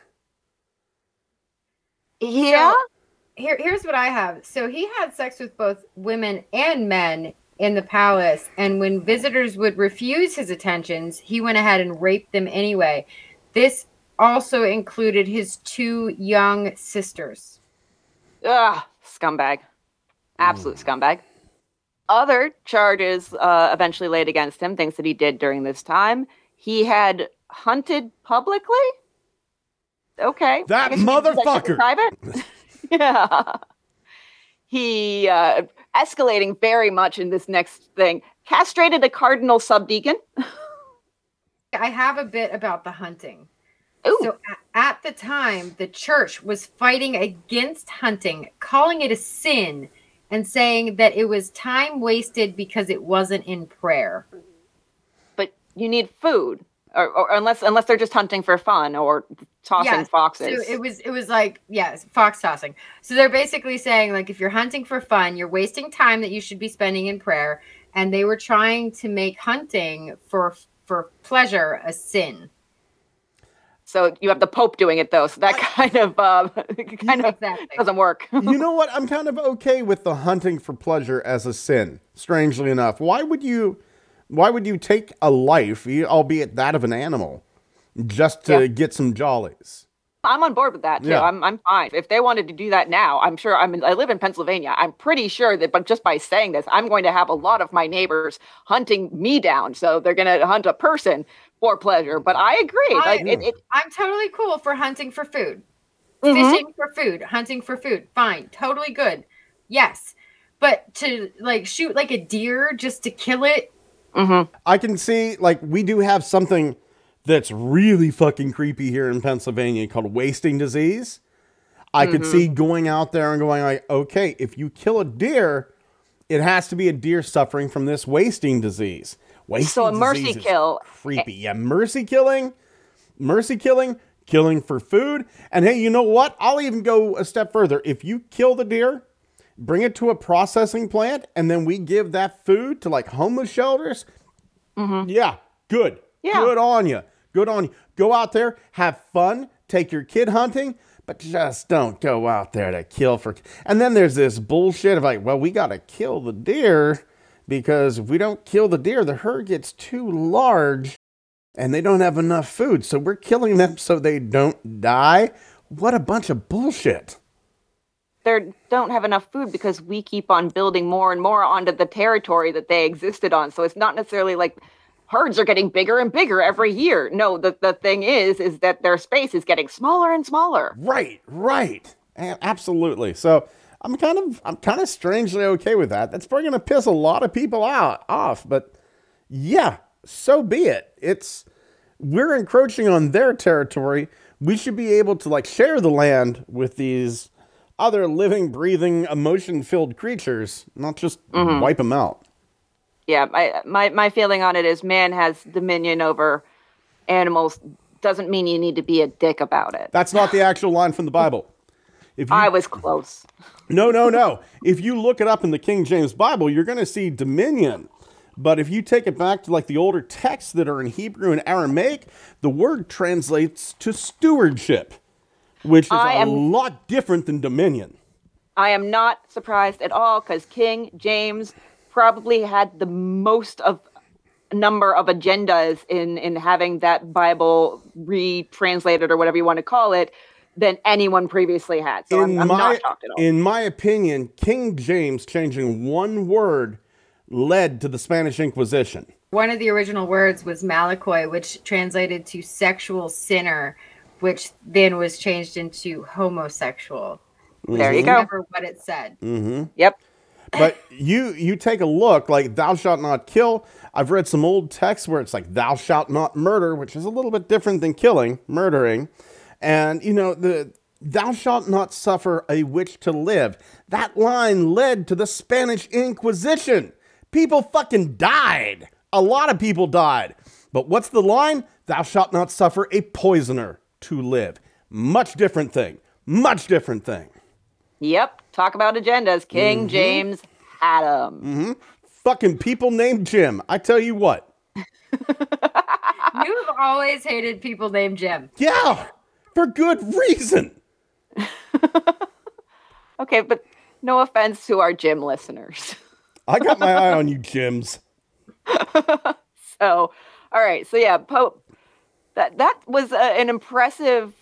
Yeah. Here, here's what I have. So he had sex with both women and men in the palace, and when visitors would refuse his attentions, he went ahead and raped them anyway. This also included his two young sisters. Ugh, scumbag. Absolute scumbag. Other charges uh, eventually laid against him, things that he did during this time. He had hunted publicly. Okay. That I guess you could do shit in motherfucker. Private. yeah. He uh, escalating very much in this next thing. Castrated a cardinal subdeacon. I have a bit about the hunting. Ooh. So at the time, the church was fighting against hunting, calling it a sin, and saying that it was time wasted because it wasn't in prayer. but you need food, or, or unless unless they're just hunting for fun or tossing Yes, foxes. So it was it was like yes, fox tossing. So they're basically saying like if you're hunting for fun, you're wasting time that you should be spending in prayer, and they were trying to make hunting for for pleasure a sin. so you have the Pope doing it though, so that kind of uh, kind of Exactly. doesn't work. you know what? I'm kind of okay with the hunting for pleasure as a sin. Strangely enough, why would you? Why would you take a life, albeit that of an animal, just to Yeah. get some jollies? I'm on board with that too. Yeah. I'm I'm fine. If they wanted to do that now, I'm sure. I'm I live in Pennsylvania. I'm pretty sure that, but just by saying this, I'm going to have a lot of my neighbors hunting me down. So they're going to hunt a person for pleasure. But I agree. I- Like it, it, I'm totally cool for hunting for food. Mhm. Fishing for food, hunting for food. Fine. Totally good. Yes. But to like shoot like a deer just to kill it, mhm. I can see like we do have something that's really fucking creepy here in Pennsylvania called wasting disease. I could see going out there and going like, okay, if you kill a deer, it has to be a deer suffering from this wasting disease. Wasting So a mercy disease is kill. creepy. Yeah, mercy killing, mercy killing, killing for food. And hey, you know what? I'll even go a step further. If you kill the deer, bring it to a processing plant, and then we give that food to like homeless shelters. Mm-hmm. Yeah, good. Yeah. Good on you. Good on you. Go out there, have fun, take your kid hunting, but just don't go out there to kill for. And then there's this bullshit of like, well, we got to kill the deer because if we don't kill the deer, the herd gets too large and they don't have enough food. So we're killing them so they don't die. What a bunch of bullshit. They don't have enough food because we keep on building more and more onto the territory that they existed on. So it's not necessarily like herds are getting bigger and bigger every year. No, the, the thing is, is that their space is getting smaller and smaller. Right, right. Absolutely. So I'm kind of I'm kind of strangely okay with that. That's probably gonna piss a lot of people out off, but yeah, so be it. It's we're encroaching on their territory. We should be able to like share the land with these other living, breathing, emotion-filled creatures, not just mm-hmm. wipe them out. Yeah, my, my my feeling on it is man has dominion over animals doesn't mean you need to be a dick about it. That's not the actual line from the Bible. If you I was close. No, no, no. If you look it up in the King James Bible, you're going to see dominion. But if you take it back to like the older texts that are in Hebrew and Aramaic, the word translates to stewardship, which is I a am- lot different than dominion. I am not surprised at all because King James probably had the most of number of agendas in in having that Bible retranslated or whatever you want to call it than anyone previously had. So I'm, I'm not shocked at all. in my opinion, King James changing one word led to the Spanish Inquisition. One of the original words was malakoi, which translated to sexual sinner, which then was changed into homosexual. there you Mm-hmm. go. Remember what it said. Yep. But you you take a look like thou shalt not kill. I've read some old texts where it's like thou shalt not murder, which is a little bit different than killing, murdering. And you know, the thou shalt not suffer a witch to live. That line led to the Spanish Inquisition. People fucking died. A lot of people died. But what's the line? Thou shalt not suffer a poisoner to live. Much different thing. Much different thing. Yep. Talk about agendas. King Mm-hmm. James had 'em. Fucking people named Jim. I tell you what. You've always hated people named Jim. Yeah, for good reason. Okay, but no offense to our Jim listeners. I got my eye on you, Jims. So, all right. So yeah, Pope. That that was uh an impressive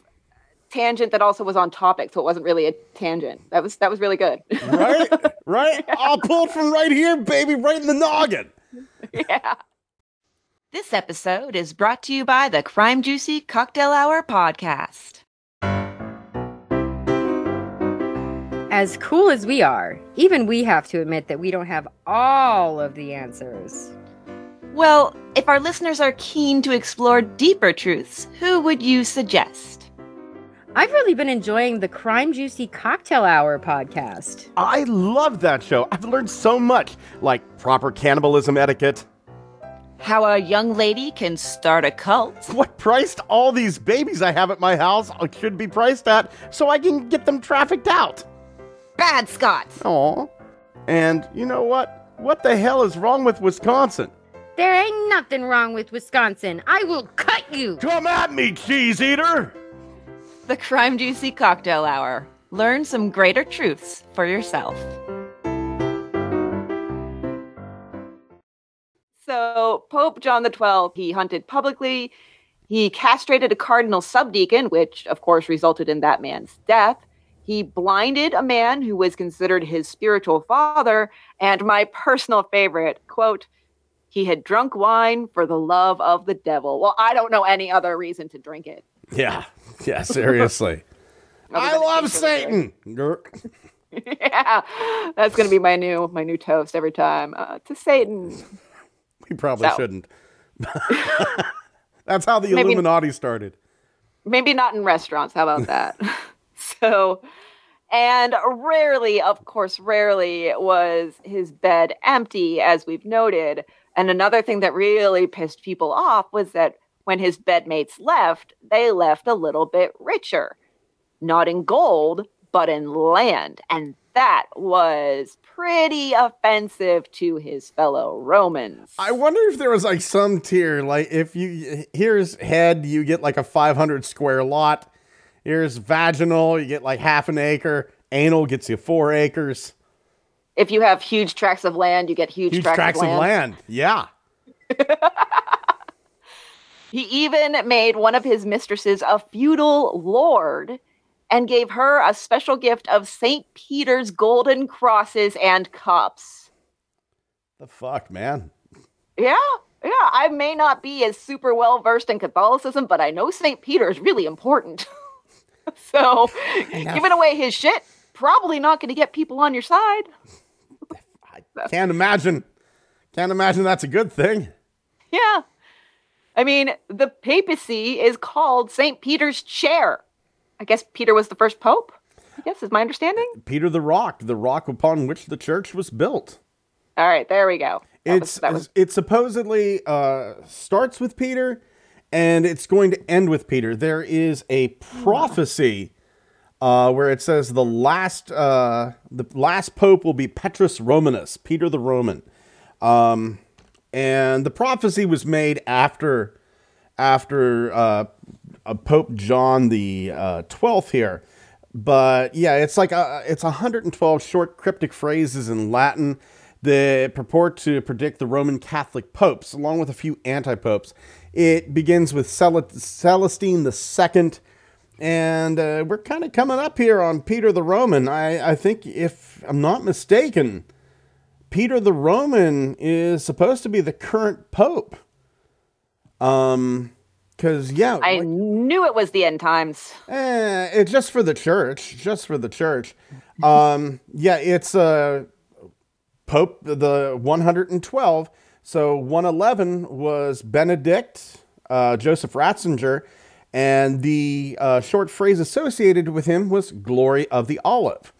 tangent that also was on topic, so it wasn't really a tangent. That was that was really good. Right? right? I'll pull it from right here, baby, right in the noggin. yeah. This episode is brought to you by the Crime Juicy Cocktail Hour podcast. As cool as we are, even we have to admit that we don't have all of the answers. Well, if our listeners are keen to explore deeper truths, who would you suggest? I've really been enjoying the Crime Juicy Cocktail Hour podcast. I love that show. I've learned so much, like proper cannibalism etiquette. How a young lady can start a cult? What priced all these babies I have at my house should be priced at so I can get them trafficked out. Bad Scott! Aw. And you know what? What the hell is wrong with Wisconsin? There ain't nothing wrong with Wisconsin. I will cut you. Come at me, cheese eater! The Crime Juicy Cocktail Hour. Learn some greater truths for yourself. So Pope John the Twelfth, he hunted publicly. He castrated a cardinal subdeacon, which of course resulted in that man's death. He blinded a man who was considered his spiritual father, and my personal favorite quote, he had drunk wine for the love of the devil. Well, I don't know any other reason to drink it. Yeah, yeah, seriously. I love tastes really good. Satan! Yeah, that's gonna be my new my new toast every time. Uh, to Satan. We probably So- shouldn't. That's how the Maybe- Illuminati started. maybe not in restaurants. How about that? so, and rarely, of course, rarely was his bed empty, as we've noted. And another thing that really pissed people off was that when his bedmates left, they left a little bit richer, not in gold, but in land. And that was pretty offensive to his fellow Romans. I wonder if there was like some tier, like if you here's head, you get like a 500 square lot. Here's vaginal, you get like half an acre. Anal gets you four acres. If you have huge tracts of land, you get huge, Huge tracts, tracts of land. of land. Yeah. He even made one of his mistresses a feudal lord and gave her a special gift of St. Peter's golden crosses and cups. The fuck, man. Yeah, yeah, I may not be as super well versed in Catholicism, but I know St. Peter is really important. so, giving away his shit, probably not going to get people on your side. Can't imagine. Can't imagine that's a good thing. Yeah. I mean, the papacy is called St. Peter's chair. I guess Peter was the first pope. I guess is my understanding. Peter the Rock, the rock upon which the church was built. All right, there we go. That It's was, was it supposedly uh, starts with Peter, and it's going to end with Peter. There is a prophecy uh, where it says the last uh, the last pope will be Petrus Romanus, Peter the Roman, um, and the prophecy was made after after uh, uh, Pope John the uh, twelfth here. But yeah, it's like a, it's 112 short cryptic phrases in Latin that purport to predict the Roman Catholic popes, along with a few anti-popes. It begins with Cel- Celestine II, and uh, we're kind of coming up here on Peter the Roman. I, I think, if I'm not mistaken, Peter the Roman is supposed to be the current pope. Um, because yeah, I like- knew it was the end times. Eh, it's just for the church, just for the church. Um, yeah, it's uh, Pope the 112. So 111 was Benedict, uh, Joseph Ratzinger, and the uh, short phrase associated with him was "Glory of the Olive."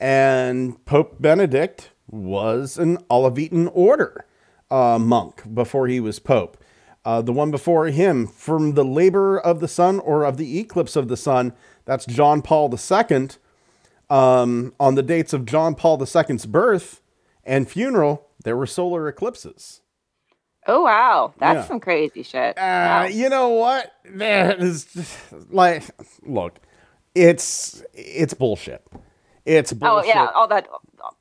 And Pope Benedict was an Olivetan order uh, monk before he was pope. Uh, the one before him, from the labor of the sun or of the eclipse of the sun, that's John Paul II. Um, on the dates of John Paul II's birth and funeral, there were solar eclipses. Oh wow, that's Yeah. some crazy shit. Uh, Wow. you know what? That is like, look, it's it's bullshit. It's bullshit. oh yeah, all that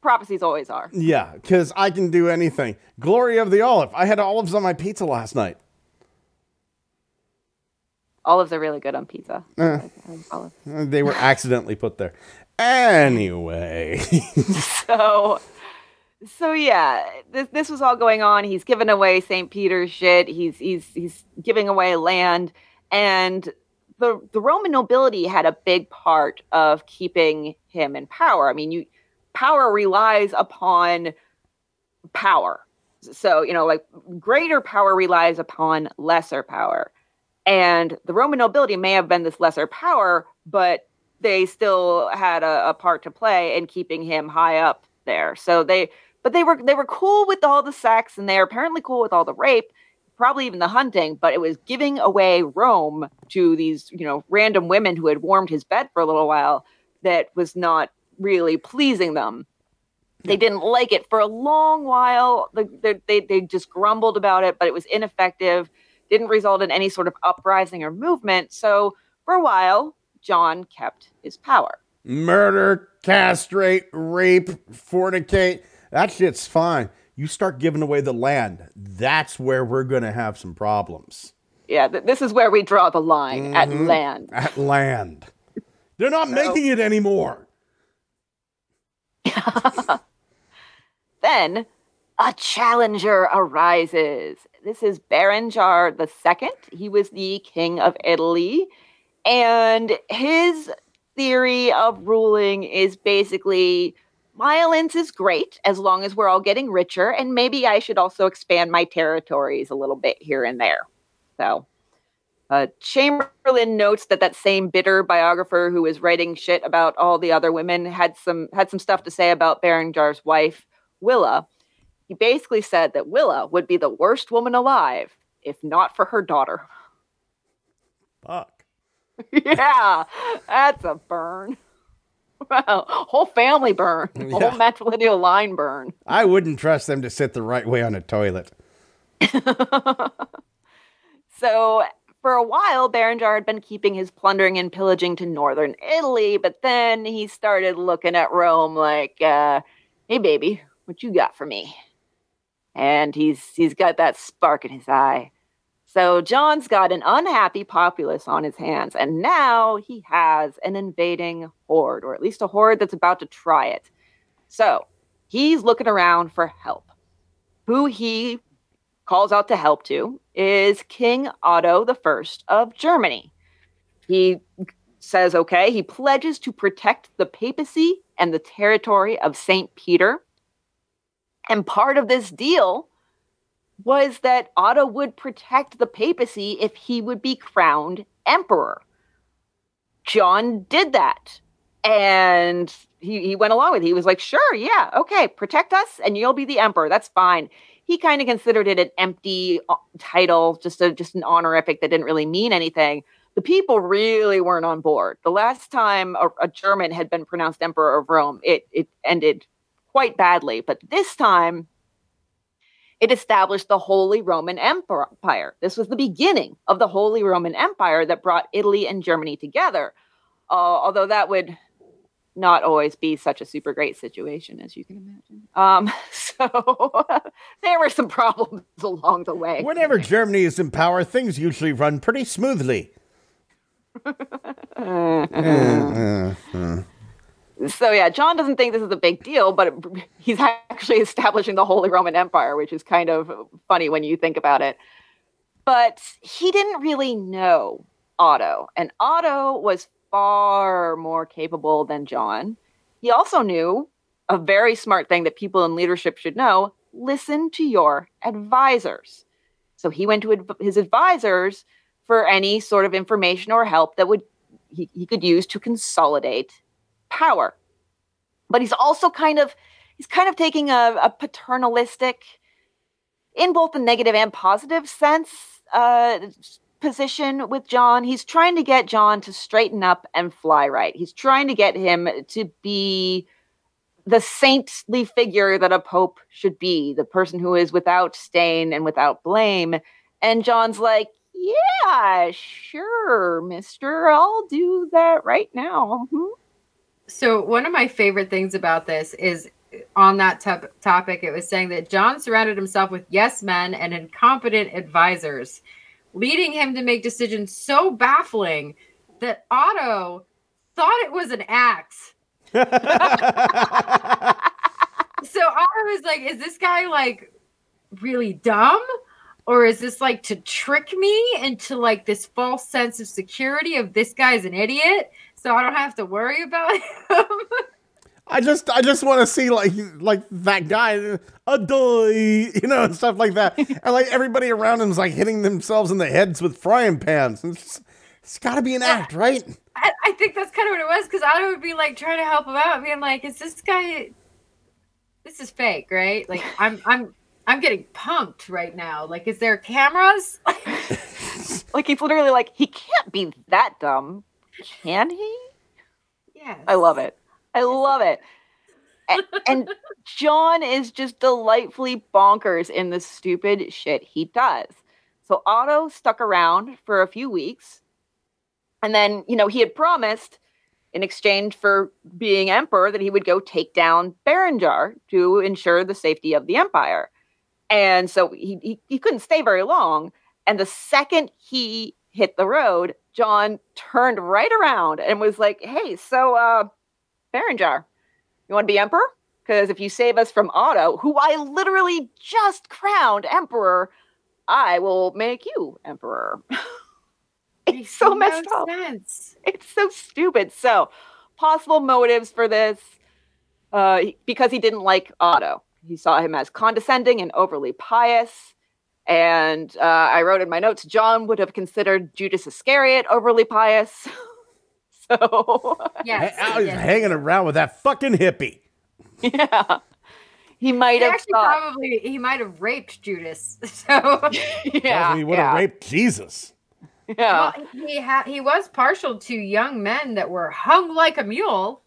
prophecies always are. Yeah, because I can do anything. Glory of the olive. I had olives on my pizza last night. Olives are really good on pizza. Uh. Olives. They were accidentally put there. Anyway, so so yeah this, this was all going on. He's giving away st peter's shit. He's he's he's giving away land. And the the roman nobility had a big part of keeping him in power. I mean you power relies upon power. So you know like greater power relies upon lesser power. And the roman nobility may have been this lesser power but they still had a, a part to play in keeping him high up there. So they, but they were they were cool with all the sex, and they're apparently cool with all the rape, probably even the hunting. But it was giving away Rome to these you know random women who had warmed his bed for a little while. That was not really pleasing them. They didn't like it for a long while. They, they, they, they just grumbled about it, but it was ineffective. Didn't result in any sort of uprising or movement. So for a while, John kept his power. murder, castrate, rape, fornicate. That shit's fine. You start giving away the land. That's where we're going to have some problems. Yeah, th- this is where we draw the line at mm-hmm. land. At land. They're not making it anymore. Then a challenger arises. This is Berengar II. He was the king of Italy. And his theory of ruling is basically violence is great as long as we're all getting richer. And maybe I should also expand my territories a little bit here and there. So. Uh, Chamberlin notes that that same bitter biographer who was writing shit about all the other women had some had some stuff to say about Berengar's wife, Willa. He basically said that Willa would be the worst woman alive if not for her daughter. Fuck. yeah, that's a burn. Wow, whole family burn, Yeah. whole matrilineal line burn. I wouldn't trust them to sit the right way on a toilet. So for a while, Berengar had been keeping his plundering and pillaging to northern Italy, but then he started looking at Rome like, uh, "Hey, baby, what you got for me?" And he's he's got that spark in his eye. So John's got an unhappy populace on his hands, and now he has an invading horde, or at least a horde that's about to try it. So he's looking around for help. Who he calls out to help to is King Otto I of Germany. He says, okay, he pledges to protect the papacy and the territory of St. Peter. And part of this deal was that Otto would protect the papacy if he would be crowned emperor. John did that. And he, he went along with it. He was like, sure, yeah, okay, protect us and you'll be the emperor. That's fine he kind of considered it an empty uh, title, just a just an honorific that didn't really mean anything. The people really weren't on board. The last time a, a German had been pronounced emperor of Rome, it it ended quite badly. But this time, it established the Holy Roman Empire. This was the beginning of the Holy Roman Empire that brought Italy and Germany together. Uh, although that would not always be such a super great situation, as you can imagine. Um, so there were some problems along the way. Whenever Germany is in power, things usually run pretty smoothly. So yeah, John doesn't think this is a big deal, but he's actually establishing the Holy Roman Empire, which is kind of funny when you think about it. But he didn't really know Otto, and Otto was far more capable than John. He also knew a very smart thing that people in leadership should know: listen to your advisors. So he went to adv- his advisors for any sort of information or help that would he, he could use to consolidate power. But he's also kind of he's kind of taking a, a paternalistic, in both the negative and positive sense, uh, position with John. He's trying to get John to straighten up and fly right. He's trying to get him to be the saintly figure that a pope should be, the person who is without stain and without blame. And John's like, yeah, sure, mister. I'll do that right now. Mm-hmm. So, one of my favorite things about this is uh, on that top- topic, it was saying that John surrounded himself with yes men and incompetent advisors, leading him to make decisions so baffling that Otto thought it was an axe. so Otto was like, is this guy like really dumb? Or is this like to trick me into like this false sense of security of this guy's an idiot? So I don't have to worry about him. I just I just want to see like like that guy a doy, you know, and stuff like that. and like everybody around him's like hitting themselves in the heads with frying pans. It's, it's got to be an act, right? I, I, think that's kind of what it was because I would be like trying to help him out, being like, "Is this guy? This is fake, right? Like I'm I'm I'm getting pumped right now. Like, is there cameras? like he's literally like, he can't be that dumb. Can he? Yeah. I love it. I love it. And, and John is just delightfully bonkers in the stupid shit he does. So Otto stuck around for a few weeks. And then, you know, he had promised in exchange for being emperor that he would go take down Berengar to ensure the safety of the empire. And so he, he, he couldn't stay very long. And the second he hit the road, John turned right around and was like, "Hey, so uh, Berengar, you want to be emperor? Because if you save us from Otto, who I literally just crowned emperor, I will make you emperor." it's so no messed up. Sense. It's so stupid. So, possible motives for this, uh, because he didn't like Otto. He saw him as condescending and overly pious. And uh, I wrote in my notes, John would have considered Judas Iscariot overly pious. so yes, I was yes. hanging around with that fucking hippie. Yeah. He might he have actually thought. probably he might have raped Judas. So yeah, he would have raped Jesus. Yeah, well, he ha- he was partial to young men that were hung like a mule.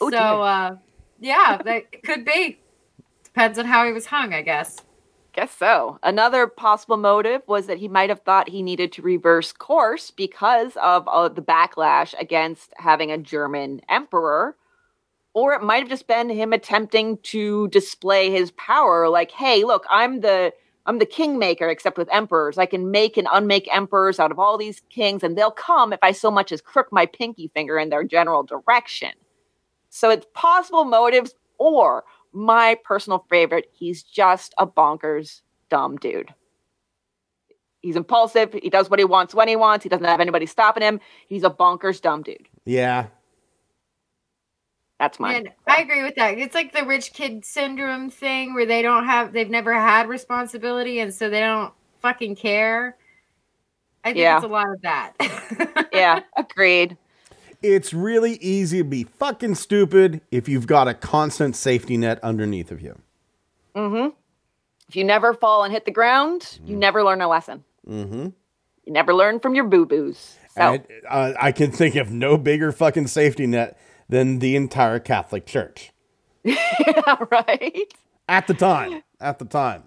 Oh, so uh, yeah, that could be. Depends on how he was hung, I guess. Guess so. Another possible motive was that he might have thought he needed to reverse course because of uh, the backlash against having a German emperor. Or it might have just been him attempting to display his power like, hey, look, I'm the I'm the kingmaker, except with emperors. I can make and unmake emperors out of all these kings, and they'll come if I so much as crook my pinky finger in their general direction. So it's possible motives, or my personal favorite. He's just a bonkers dumb dude. He's impulsive. He does what he wants when he wants. He doesn't have anybody stopping him. He's a bonkers dumb dude. Yeah. That's mine. And I agree with that. It's like the rich kid syndrome thing where they don't have, they've never had responsibility and so they don't fucking care. I think yeah. it's a lot of that. yeah, agreed. It's really easy to be fucking stupid if you've got a constant safety net underneath of you. Mm-hmm. If you never fall and hit the ground, you never learn a lesson. Mm-hmm. You never learn from your boo boos. So. I, uh, I can think of no bigger fucking safety net than the entire Catholic Church. yeah, right. At the time. At the time.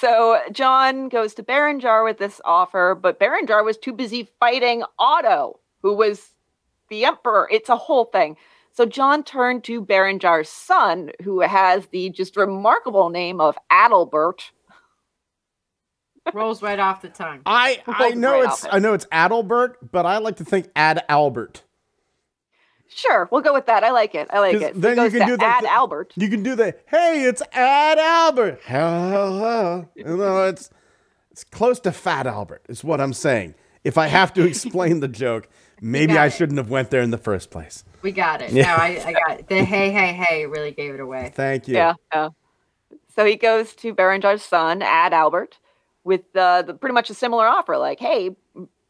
So John goes to Berengar with this offer, but Berengar was too busy fighting Otto, who was the emperor. It's a whole thing. So John turned to Berengar's son, who has the just remarkable name of Adalbert. Rolls right off the tongue. I I Rolls know right it's I know it's Adalbert, but I like to think Ad Albert. Sure, we'll go with that. I like it. I like it. So then he you can do the- Ad the- Albert. You can do the hey, it's Ad Albert. You know, it's it's close to Fat Albert. Is what I'm saying. If I have to explain the joke, maybe I it. shouldn't have went there in the first place. We got it. Yeah. No, I, I got it. The hey, hey, hey really gave it away. Thank you. Yeah, yeah. So he goes to Berengar's son, Adalbert, with uh, the pretty much a similar offer, like, "Hey,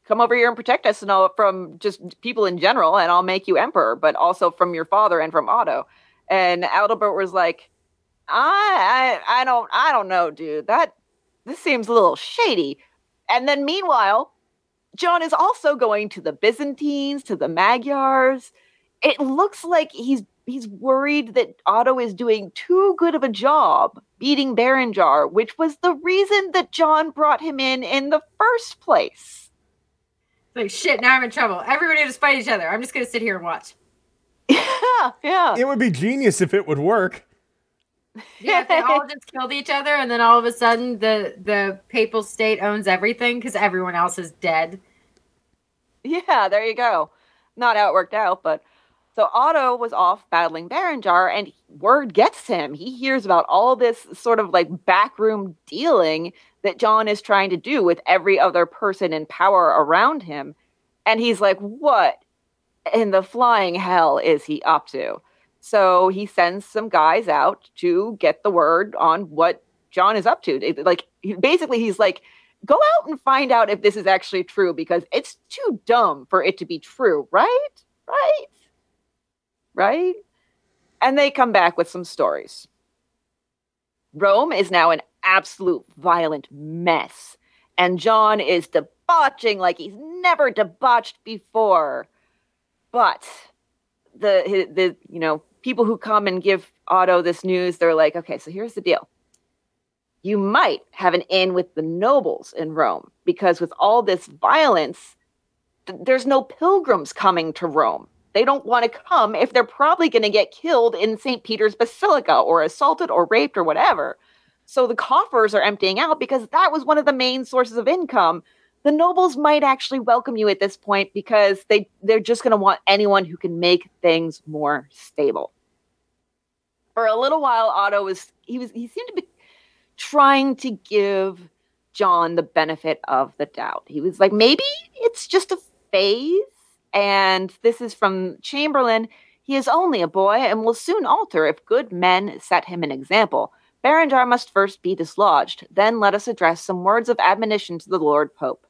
come over here and protect us, and all from just people in general, and I'll make you emperor, but also from your father and from Otto." And Adalbert was like, "I, I, I don't, I don't know, dude. That this seems a little shady." And then meanwhile, John is also going to the Byzantines, to the Magyars. It looks like he's he's worried that Otto is doing too good of a job beating Berengar, which was the reason that John brought him in in the first place. Like shit, now I'm in trouble. Everybody just fight each other. I'm just gonna sit here and watch. Yeah, yeah. It would be genius if it would work. Yeah, they all just killed each other, and then all of a sudden the the papal state owns everything because everyone else is dead. Yeah, there you go. Not how it worked out, but so Otto was off battling Berengar, and word gets him. He hears about all this sort of like backroom dealing that John is trying to do with every other person in power around him. And he's like, What in the flying hell is he up to? So he sends some guys out to get the word on what John is up to. Like, basically, he's like, go out and find out if this is actually true because it's too dumb for it to be true, right? Right? Right? And they come back with some stories. Rome is now an absolute violent mess, and John is debauching like he's never debauched before. But the the you know people who come and give Otto this news, they're like, okay, so here's the deal you might have an in with the nobles in Rome because with all this violence, th- there's no pilgrims coming to Rome. They don't want to come if they're probably going to get killed in St. Peter's Basilica or assaulted or raped or whatever. So the coffers are emptying out because that was one of the main sources of income. The nobles might actually welcome you at this point because they they're just going to want anyone who can make things more stable. For a little while Otto was he was he seemed to be trying to give John the benefit of the doubt. He was like, maybe it's just a phase. And this is from Chamberlin. He is only a boy and will soon alter if good men set him an example. Berengar must first be dislodged. Then let us address some words of admonition to the Lord Pope.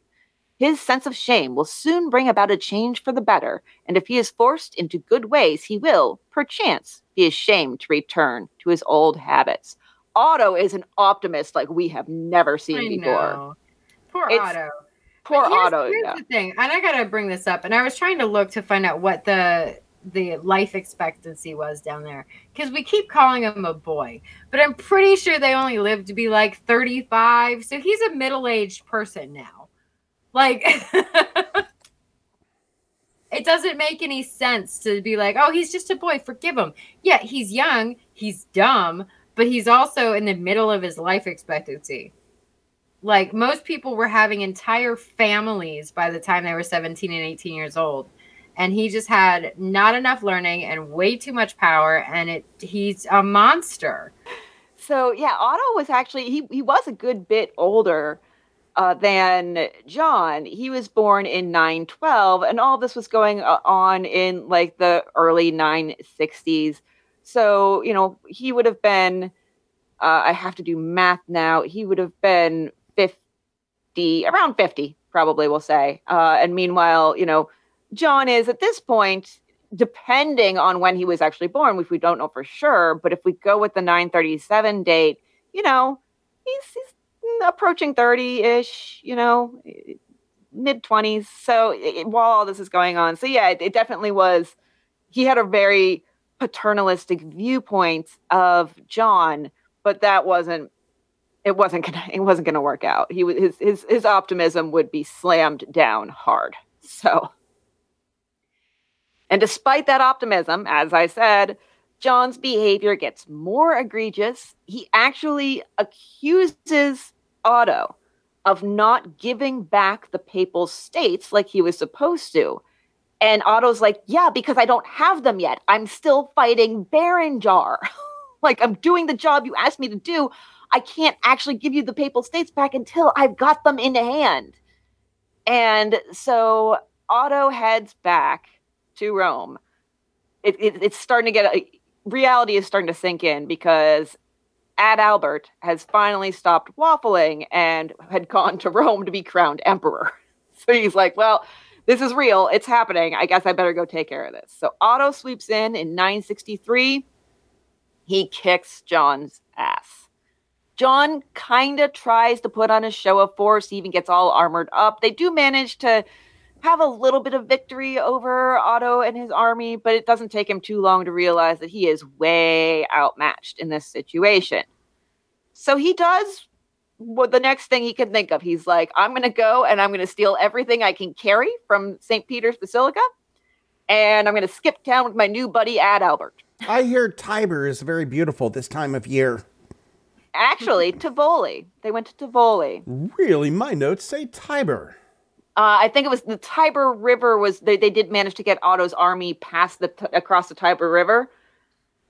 His sense of shame will soon bring about a change for the better, and if he is forced into good ways, he will, perchance, be ashamed to return to his old habits. Otto is an optimist like we have never seen I before. know. Poor It's- Otto. Poor here's, Otto. Here's yeah. the thing, and I gotta bring this up, and I was trying to look to find out what the the life expectancy was down there because we keep calling him a boy, but I'm pretty sure they only lived to be like 35, so he's a middle aged person now. Like, it doesn't make any sense to be like, oh, he's just a boy, forgive him. Yeah, he's young, he's dumb, but he's also in the middle of his life expectancy. Like most people were having entire families by the time they were 17 and 18 years old. And he just had not enough learning and way too much power and it he's a monster. So yeah, Otto was actually he he was a good bit older uh, than John. He was born in 912, and all this was going uh, on in like the early 960s. So you know he would have been. Uh, I have to do math now. He would have been 50, around 50, probably. We'll say. Uh, and meanwhile, you know, John is at this point depending on when he was actually born, which we don't know for sure. But if we go with the 937 date, you know, he's, he's Mm, approaching 30 ish, you know, mid 20s. So it, while all this is going on, so yeah, it, it definitely was, he had a very paternalistic viewpoint of John, but that wasn't it wasn't gonna it wasn't gonna work out. He was his his his optimism would be slammed down hard. So and despite that optimism, as I said, John's behavior gets more egregious. He actually accuses Otto of not giving back the papal states like he was supposed to. And Otto's like, Yeah, because I don't have them yet. I'm still fighting Berengar. like, I'm doing the job you asked me to do. I can't actually give you the papal states back until I've got them in hand. And so Otto heads back to Rome. It, it, it's starting to get a, reality is starting to sink in because Adalbert has finally stopped waffling and had gone to Rome to be crowned emperor. So he's like, well, this is real. It's happening. I guess I better go take care of this. So Otto sweeps in in 963. He kicks John's ass. John kind of tries to put on a show of force. He even gets all armored up. They do manage to have a little bit of victory over Otto and his army, but it doesn't take him too long to realize that he is way outmatched in this situation. So he does what the next thing he can think of. He's like, I'm going to go and I'm going to steal everything I can carry from St. Peter's Basilica, and I'm going to skip town with my new buddy Adalbert. I hear Tiber is very beautiful this time of year. Actually, Tivoli. They went to Tivoli. Really, my notes say Tiber. Uh, I think it was the Tiber River was they, they did manage to get Otto's army past the across the Tiber River,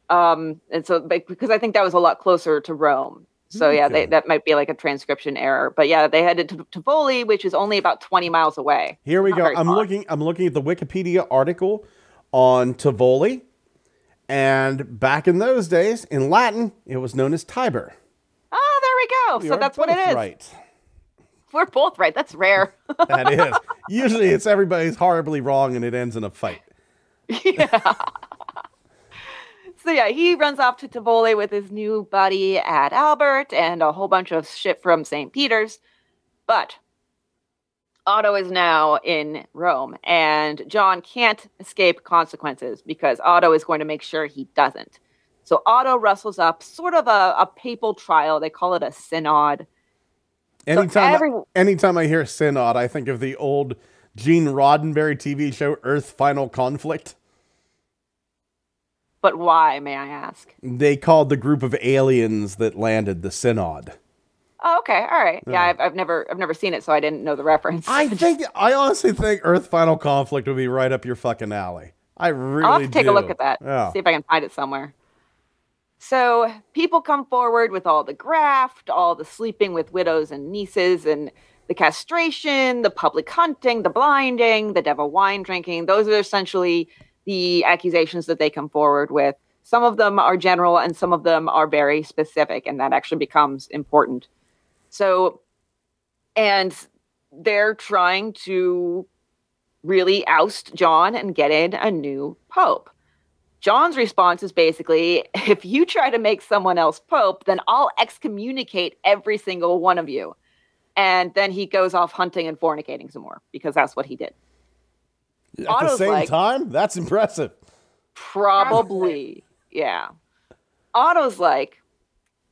um, and so because I think that was a lot closer to Rome. So okay. yeah, they, that might be like a transcription error. But yeah, they headed to Tivoli, which is only about twenty miles away. Here we Not go. I'm far. looking. I'm looking at the Wikipedia article on Tivoli, and back in those days, in Latin, it was known as Tiber. Oh, there we go. We so that's what it is. Right. We're both right. That's rare. that is. Usually it's everybody's horribly wrong and it ends in a fight. Yeah. so yeah, he runs off to Tivoli with his new buddy Adalbert and a whole bunch of shit from St. Peter's. But Otto is now in Rome, and John can't escape consequences because Otto is going to make sure he doesn't. So Otto rustles up sort of a, a papal trial. They call it a synod. Anytime, every, anytime I hear synod, I think of the old Gene Roddenberry TV show Earth Final Conflict. But why, may I ask? They called the group of aliens that landed the synod. Oh, okay, all right. Yeah, yeah I've, I've, never, I've never seen it, so I didn't know the reference. I think, I honestly think Earth Final Conflict would be right up your fucking alley. I really. I'll have to take a look at that. Yeah. See if I can find it somewhere. So people come forward with all the graft, all the sleeping with widows and nieces, and the castration, the public hunting, the blinding, the devil wine drinking. Those are essentially the accusations that they come forward with. Some of them are general and some of them are very specific, and that actually becomes important. So, and they're trying to really oust John and get in a new pope. John's response is basically if you try to make someone else pope, then I'll excommunicate every single one of you. And then he goes off hunting and fornicating some more because that's what he did. At Otto's the same like, time? That's impressive. Probably. yeah. Otto's like,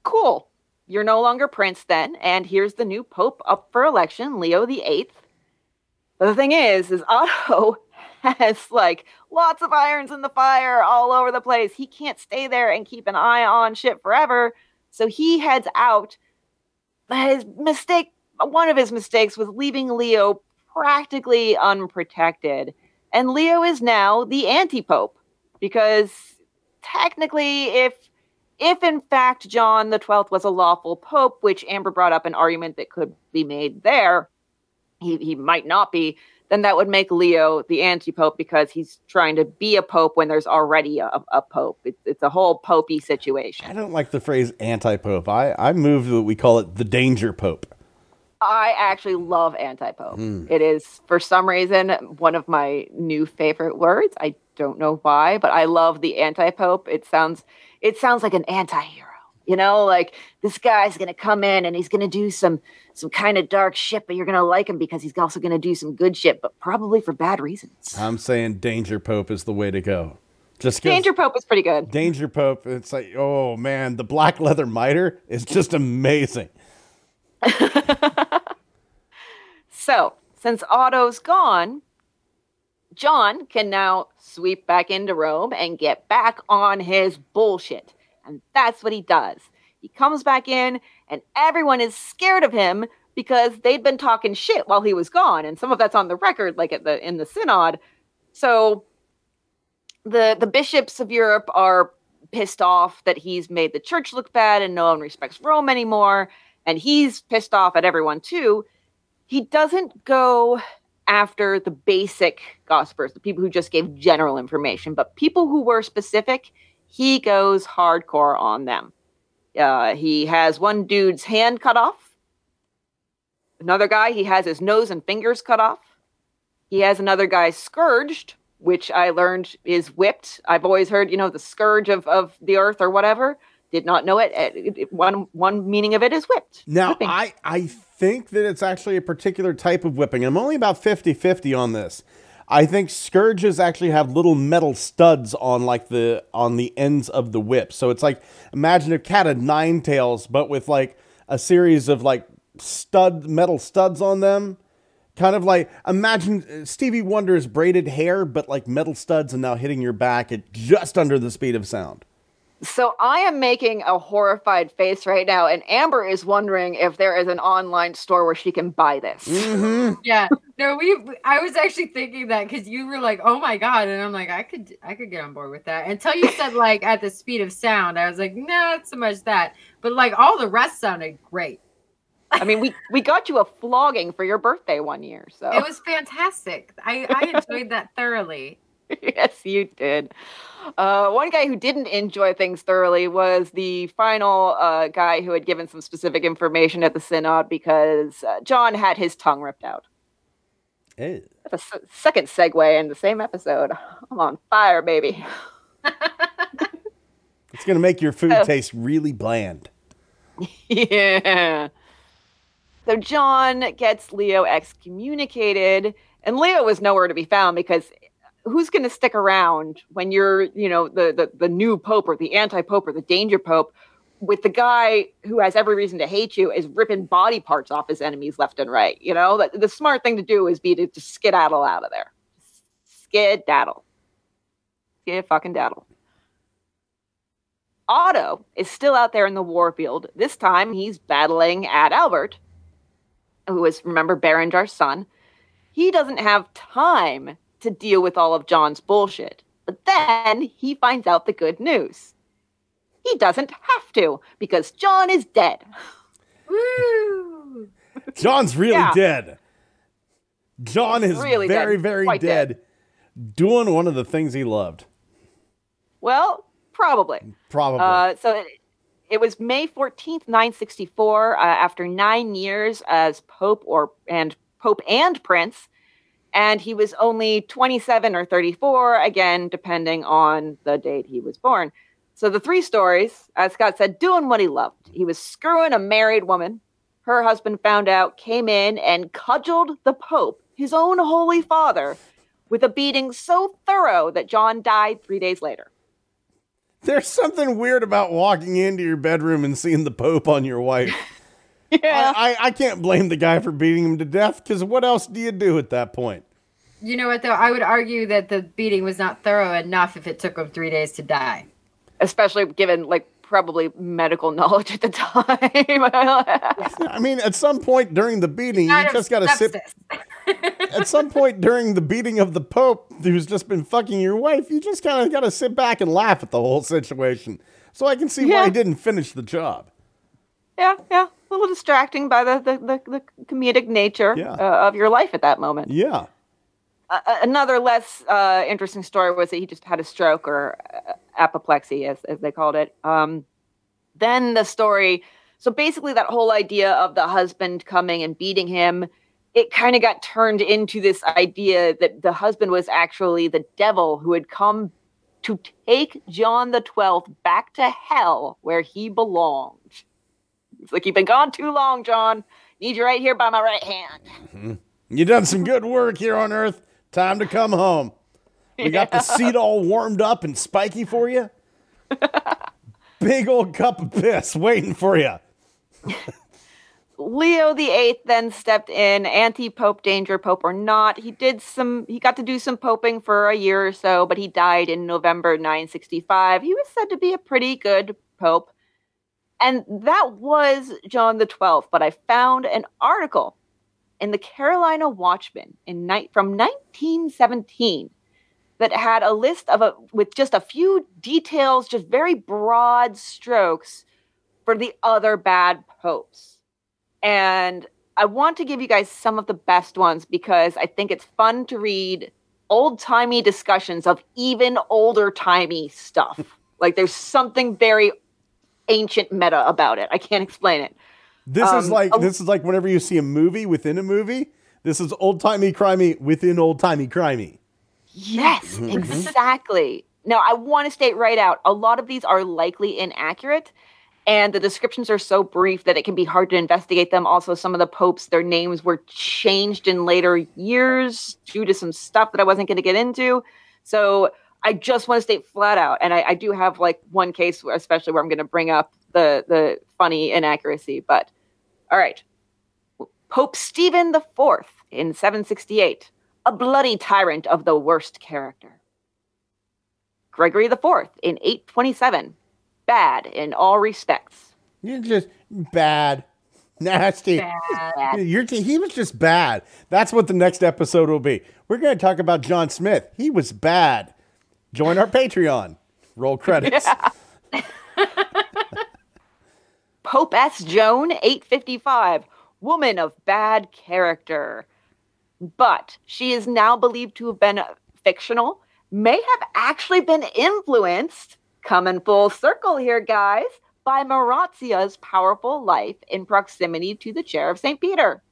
cool. You're no longer prince then. And here's the new pope up for election, Leo the Eighth. But the thing is, is Otto has like lots of irons in the fire all over the place. He can't stay there and keep an eye on shit forever. So he heads out. His mistake, one of his mistakes was leaving Leo practically unprotected. And Leo is now the anti-pope because technically if if in fact John the 12th was a lawful pope, which Amber brought up an argument that could be made there, he, he might not be, then that would make Leo the anti-pope because he's trying to be a pope when there's already a, a pope. It's, it's a whole popey situation. I don't like the phrase anti-pope. I I move that we call it the danger pope. I actually love anti-pope. Mm. It is for some reason one of my new favorite words. I don't know why, but I love the anti-pope. It sounds it sounds like an anti-hero. You know, like this guy's gonna come in and he's gonna do some some kind of dark shit, but you're gonna like him because he's also gonna do some good shit, but probably for bad reasons. I'm saying Danger Pope is the way to go. Just Danger Pope is pretty good. Danger Pope, it's like, oh man, the black leather mitre is just amazing. so, since Otto's gone, John can now sweep back into Rome and get back on his bullshit. And that's what he does. He comes back in, and everyone is scared of him because they'd been talking shit while he was gone. And some of that's on the record, like at the in the synod. So the the bishops of Europe are pissed off that he's made the church look bad and no one respects Rome anymore. And he's pissed off at everyone too. He doesn't go after the basic gossipers, the people who just gave general information, but people who were specific, he goes hardcore on them. Uh, he has one dude's hand cut off. Another guy, he has his nose and fingers cut off. He has another guy scourged, which I learned is whipped. I've always heard, you know, the scourge of, of the earth or whatever. Did not know it. It- it- One one meaning of it is whipped. Now, Whipping. I, I think that it's actually a particular type of whipping. I'm only about 50 50 on this. I think scourges actually have little metal studs on like the on the ends of the whip. So it's like imagine a cat had nine tails, but with like a series of like stud metal studs on them. Kind of like imagine uh, Stevie Wonder's braided hair, but like metal studs and now hitting your back at just under the speed of sound. So I am making a horrified face right now, and Amber is wondering if there is an online store where she can buy this. Mm-hmm. Yeah. No, we. I was actually thinking that because you were like, "Oh my god," and I'm like, "I could, I could get on board with that." Until you said like at the speed of sound, I was like, "No, not so much that." But like all the rest sounded great. I mean, we we got you a flogging for your birthday one year, so It was fantastic. I, I enjoyed that thoroughly. yes, you did. Uh, one guy who didn't enjoy things thoroughly was the final uh, guy who had given some specific information at the synod because uh, John had his tongue ripped out. Hey. That's a s- second segue in the same episode. I'm on fire, baby. It's gonna make your food Oh. taste really bland. yeah. So John gets Leo excommunicated, and Leo was nowhere to be found because who's going to stick around when you're, you know, the, the the new pope or the anti-pope or the danger pope with the guy who has every reason to hate you is ripping body parts off his enemies left and right. You know, the, the smart thing to do is be to just skedaddle out of there. Skedaddle. Skid fucking daddle. Otto is still out there in the warfield. This time he's battling Adalbert, who is, remember, Berengar's son. He doesn't have time to deal with all of John's bullshit. But then he finds out the good news. He doesn't have to because John is dead. Woo! John's really Yeah. dead. John He's is really very, dead. very dead, dead. doing one of the things he loved. Well, probably. Probably. Uh, so it, it was May 14th, 964, uh, after nine years as Pope or and Pope and Prince. And he was only 27 or 34, again, depending on the date he was born. So the three stories, as Scott said, doing what he loved. He was screwing a married woman. Her husband found out, came in and cudgeled the Pope, his own holy father, with a beating so thorough that John died three days later. There's something weird about walking into your bedroom and seeing the Pope on your wife. Yeah. I, I, I can't blame the guy for beating him to death because what else do you do at that point? You know what though? I would argue that the beating was not thorough enough if it took him three days to die. especially given like probably medical knowledge at the time. I mean, at some point during the beating, you just got to sit. At some point during the beating of the Pope, who's just been fucking your wife, you just kind of got to sit back and laugh at the whole situation. So I can see why he didn't finish the job. yeah, yeah, a little distracting by the the, the, the comedic nature Yeah. uh, of your life at that moment. Yeah. Uh, another less uh, interesting story was that he just had a stroke or uh, apoplexy, as as they called it. Um, then the story. So basically, that whole idea of the husband coming and beating him, it kind of got turned into this idea that the husband was actually the devil who had come to take John the Twelfth back to hell where he belonged. It's like you've been gone too long, John. Need you right here by my right hand. Mm-hmm. You done some good work here on Earth. Time to come home. We got the seat all warmed up and spiky for you. Big old cup of piss waiting for you. Leo the Eighth then stepped in, anti-pope, danger pope or not. He did some. He got to do some poping for a year or so, but he died in November 965. He was said to be a pretty good pope, and that was John the Twelfth. But I found an article in the Carolina Watchman in night from 1917 that had a list of a with just a few details, just very broad strokes for the other bad popes. And I want to give you guys some of the best ones because I think it's fun to read old timey discussions of even older timey stuff. like there's something very ancient meta about it. I can't explain it. This is Um, like this is like whenever you see a movie within a movie. This is old timey crimey within old timey crimey. Yes, exactly. Now, I want to state right out a lot of these are likely inaccurate, and the descriptions are so brief that it can be hard to investigate them. Also, some of the popes, their names were changed in later years due to some stuff that I wasn't going to get into. So, I just want to state flat out, and I, I do have like one case, where, especially where I'm going to bring up the the funny inaccuracy. But all right, Pope Stephen the Fourth in 768 a bloody tyrant of the worst character. Gregory IV in 827, bad in all respects. You're just bad, nasty. You're he was just bad. That's what the next episode will be. We're going to talk about John Smith. He was bad. Join our Patreon. Roll credits. Pope S. Joan, 855, woman of bad character. But she is now believed to have been fictional, may have actually been influenced, coming full circle here, guys, by Marozia's powerful life in proximity to the chair of St. Peter.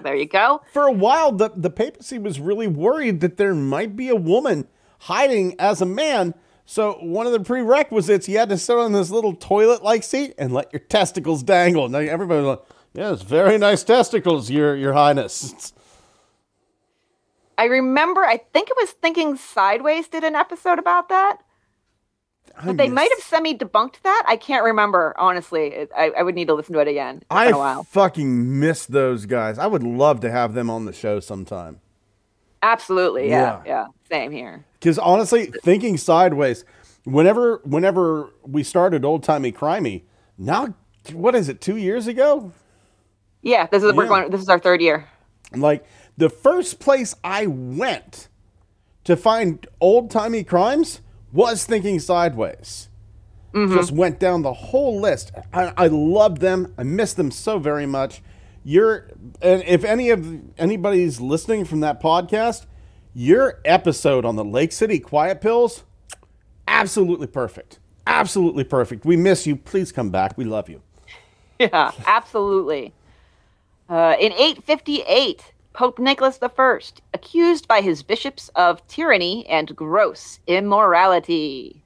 So there you go. For a while, the, the papacy was really worried that there might be a woman hiding as a man. So one of the prerequisites, you had to sit on this little toilet-like seat and let your testicles dangle. Now everybody's like, "Yes, very nice testicles, your your highness." I remember, I think it was Thinking Sideways did an episode about that. But they might have semi debunked that. I can't remember, honestly. I, I would need to listen to it again. It's been a I while. fucking miss those guys. I would love to have them on the show sometime. Absolutely. Yeah. Yeah. Yeah. Same here. Because honestly, thinking sideways, whenever whenever we started old timey crimey, now what is it? Two years ago? Yeah. This is we're Yeah. going. This is our third year. Like the first place I went to find old timey crimes was thinking sideways. Just went down the whole list. I, I loved them. I miss them so very much. You're and if any of anybody's listening from that podcast, your episode on the Lake City Quiet Pills, absolutely perfect. Absolutely perfect. We miss you. Please come back. We love you. Yeah. absolutely. Uh, in 858, Pope Nicholas I, accused by his bishops of tyranny and gross immorality.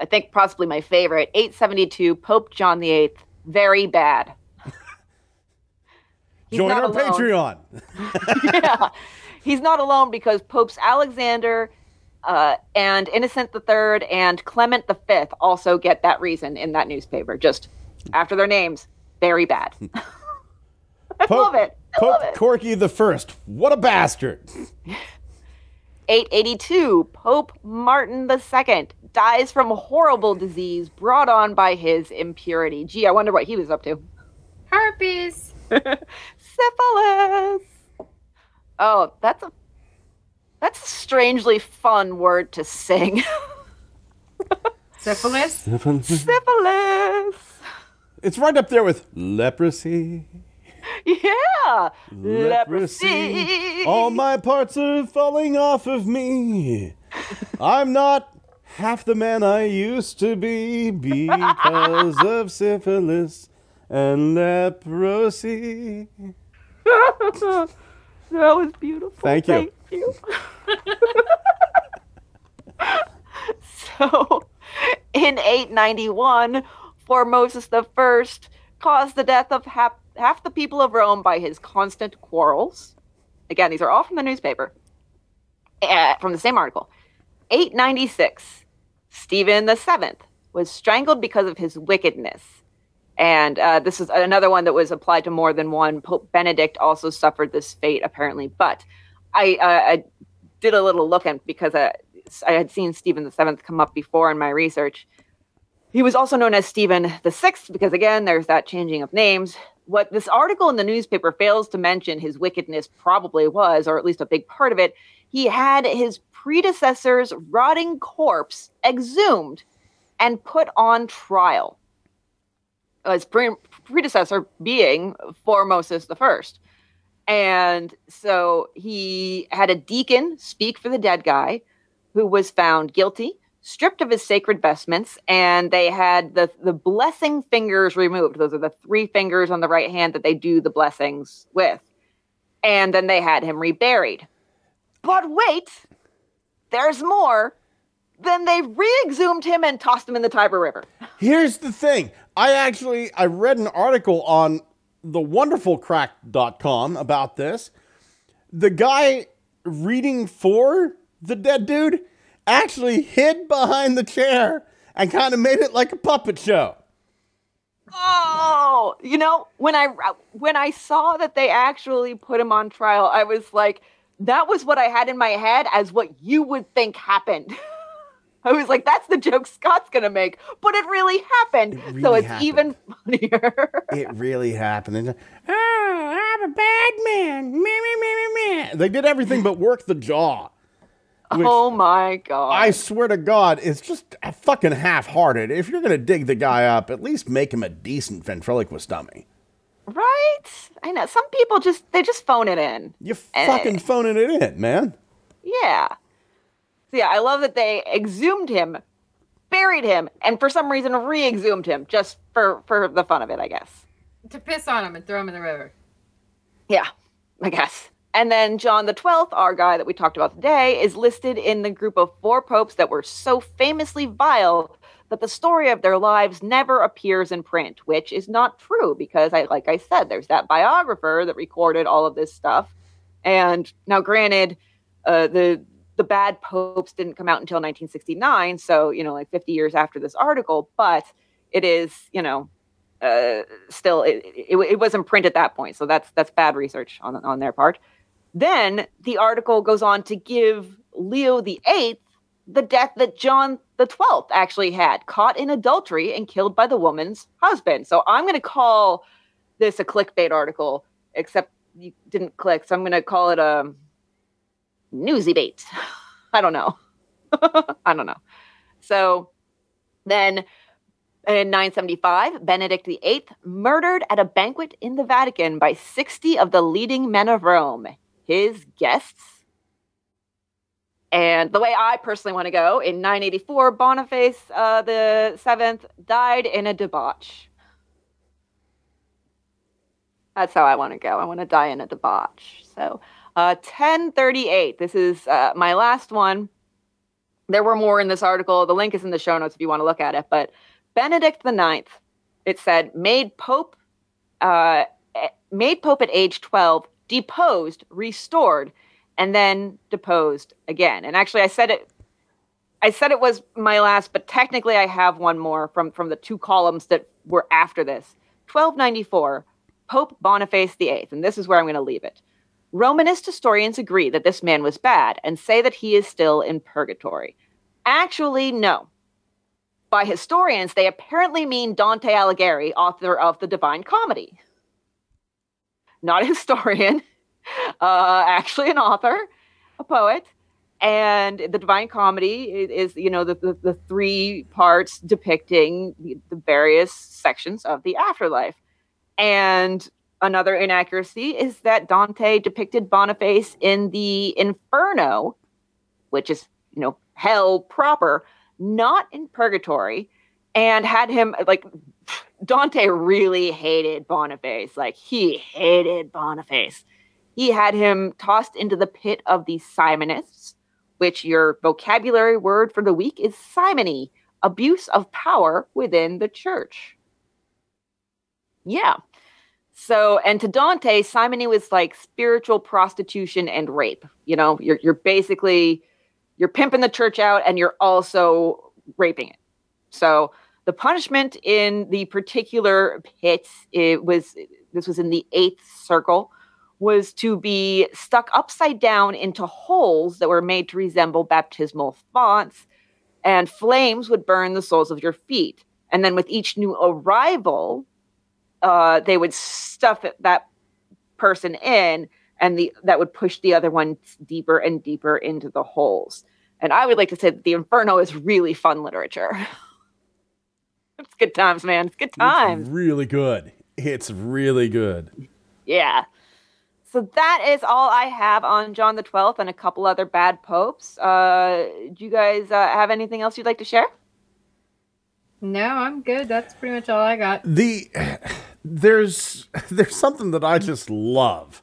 I think possibly my favorite, 872, Pope John VIII, very bad. Join our alone. Patreon. yeah. He's not alone because Popes Alexander uh, and Innocent III and Clement V also get that reason in that newspaper, just after their names. Very bad. I Pope- love it. I Pope love it. Corky the First. What a bastard. 882, Pope Martin II dies from a horrible disease brought on by his impurity. Gee, I wonder what he was up to. Herpes. Syphilis. Oh, that's a that's a strangely fun word to sing. Syphilis. Syphilis. It's right up there with leprosy. Yeah. Leprosy. All my parts are falling off of me. I'm not half the man I used to be because of syphilis and leprosy. that was beautiful. Thank you. Thank you. so, in 891, Formosus the First caused the death of half, half the people of Rome by his constant quarrels. Again, these are all from the newspaper, uh, from the same article. 896, Stephen the Seventh was strangled because of his wickedness. And uh, this is another one that was applied to more than one. Pope Benedict also suffered this fate, apparently. But I, uh, I did a little look at because I, I had seen Stephen the Seventh come up before in my research. He was also known as Stephen the Sixth because, again, there's that changing of names. What this article in the newspaper fails to mention his wickedness probably was, or at least a big part of it, he had his predecessor's rotting corpse exhumed and put on trial his pre- predecessor being Formosus the First. And so he had a deacon speak for the dead guy who was found guilty, stripped of his sacred vestments, and they had the, the blessing fingers removed. Those are the three fingers on the right hand that they do the blessings with. And then they had him reburied. But wait, there's more. Then they re-exhumed him and tossed him in the Tiber River. Here's the thing. I actually I read an article on the wonderfulcrack.com about this. The guy reading for the dead dude actually hid behind the chair and kind of made it like a puppet show. Oh, you know, when I uh, when I saw that they actually put him on trial, I was like, that was what I had in my head as what you would think happened. I was like, that's the joke Scott's gonna make, but it really happened. It really so it's happened. even funnier. it really happened. And, oh, I'm a bad man. Me, me, me, me, me. They did everything but work the jaw. Oh my god! I swear to God, it's just fucking half-hearted. If you're gonna dig the guy up, at least make him a decent ventriloquist dummy. Right? I know some people just they just phone it in. You eh. fucking phoning it in, man. Yeah. So yeah, I love that they exhumed him, buried him, and for some reason re-exhumed him just for for the fun of it, I guess. To piss on him and throw him in the river. Yeah, I guess. And then John the Twelfth, our guy that we talked about today, is listed in the group of four popes that were so famously vile that the story of their lives never appears in print, which is not true because I like I said, there's that biographer that recorded all of this stuff. And now granted, uh, the the bad popes didn't come out until 1969 so you know like 50 years after this article but it is you know uh, still it, it, it was in print at that point so that's that's bad research on on their part then the article goes on to give leo the eighth the death that john the 12th actually had caught in adultery and killed by the woman's husband so i'm going to call this a clickbait article except you didn't click so i'm going to call it a newsy bait. I don't know. I don't know. So then in 975, Benedict VIII murdered at a banquet in the Vatican by 60 of the leading men of Rome, his guests. And the way I personally want to go, in 984, Boniface uh, the Seventh died in a debauch. That's how I want to go. I want to die in a debauch. So uh, 1038. This is uh, my last one. There were more in this article. The link is in the show notes if you want to look at it. But Benedict the Ninth, it said, made Pope, uh, eh, made Pope at age 12, deposed, restored, and then deposed again. And actually, I said it. I said it was my last, but technically, I have one more from from the two columns that were after this. 1294, Pope Boniface VIII, and this is where I'm going to leave it. Romanist historians agree that this man was bad and say that he is still in purgatory. Actually, no. By historians, they apparently mean Dante Alighieri, author of the Divine Comedy. Not a historian, uh, actually an author, a poet. And the Divine Comedy is, you know, the, the, the three parts depicting the, the various sections of the afterlife. And Another inaccuracy is that Dante depicted Boniface in the Inferno, which is, you know, hell proper, not in purgatory, and had him like Dante really hated Boniface. Like he hated Boniface. He had him tossed into the pit of the Simonists, which your vocabulary word for the week is simony, abuse of power within the church. Yeah. So, and to Dante, simony was like spiritual prostitution and rape. You know, you're you're basically you're pimping the church out and you're also raping it. So The punishment in the particular pit, it was this was in the eighth circle, was to be stuck upside down into holes that were made to resemble baptismal fonts, and flames would burn the soles of your feet. And then with each new arrival, uh, they would stuff it, that person in, and the that would push the other one deeper and deeper into the holes. And I would like to say that the Inferno is really fun literature. it's good times, man. It's good times. It's really good. It's really good. Yeah. So that is all I have on John the Twelfth and a couple other bad popes. Uh, do you guys uh, have anything else you'd like to share? No, I'm good. That's pretty much all I got. The there's there's something that I just love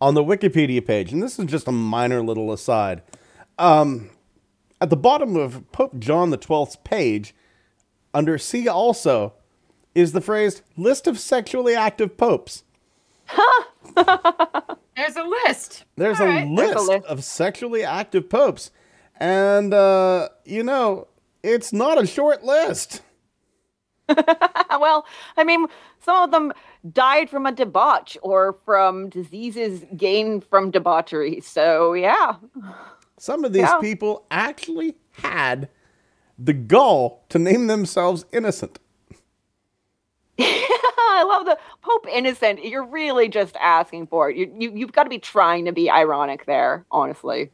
on the Wikipedia page, and this is just a minor little aside. Um, at the bottom of Pope John the Twelfth's page, under "See also," is the phrase "list of sexually active popes." There's a list. There's, All a, right. list There's a list. of sexually active popes, and uh, you know it's not a short list. well, I mean, some of them died from a debauch or from diseases gained from debauchery. So, yeah. Some of these Yeah. people actually had the gall to name themselves innocent. I love the Pope Innocent. You're really just asking for it. You, you, you've got to be trying to be ironic there, honestly.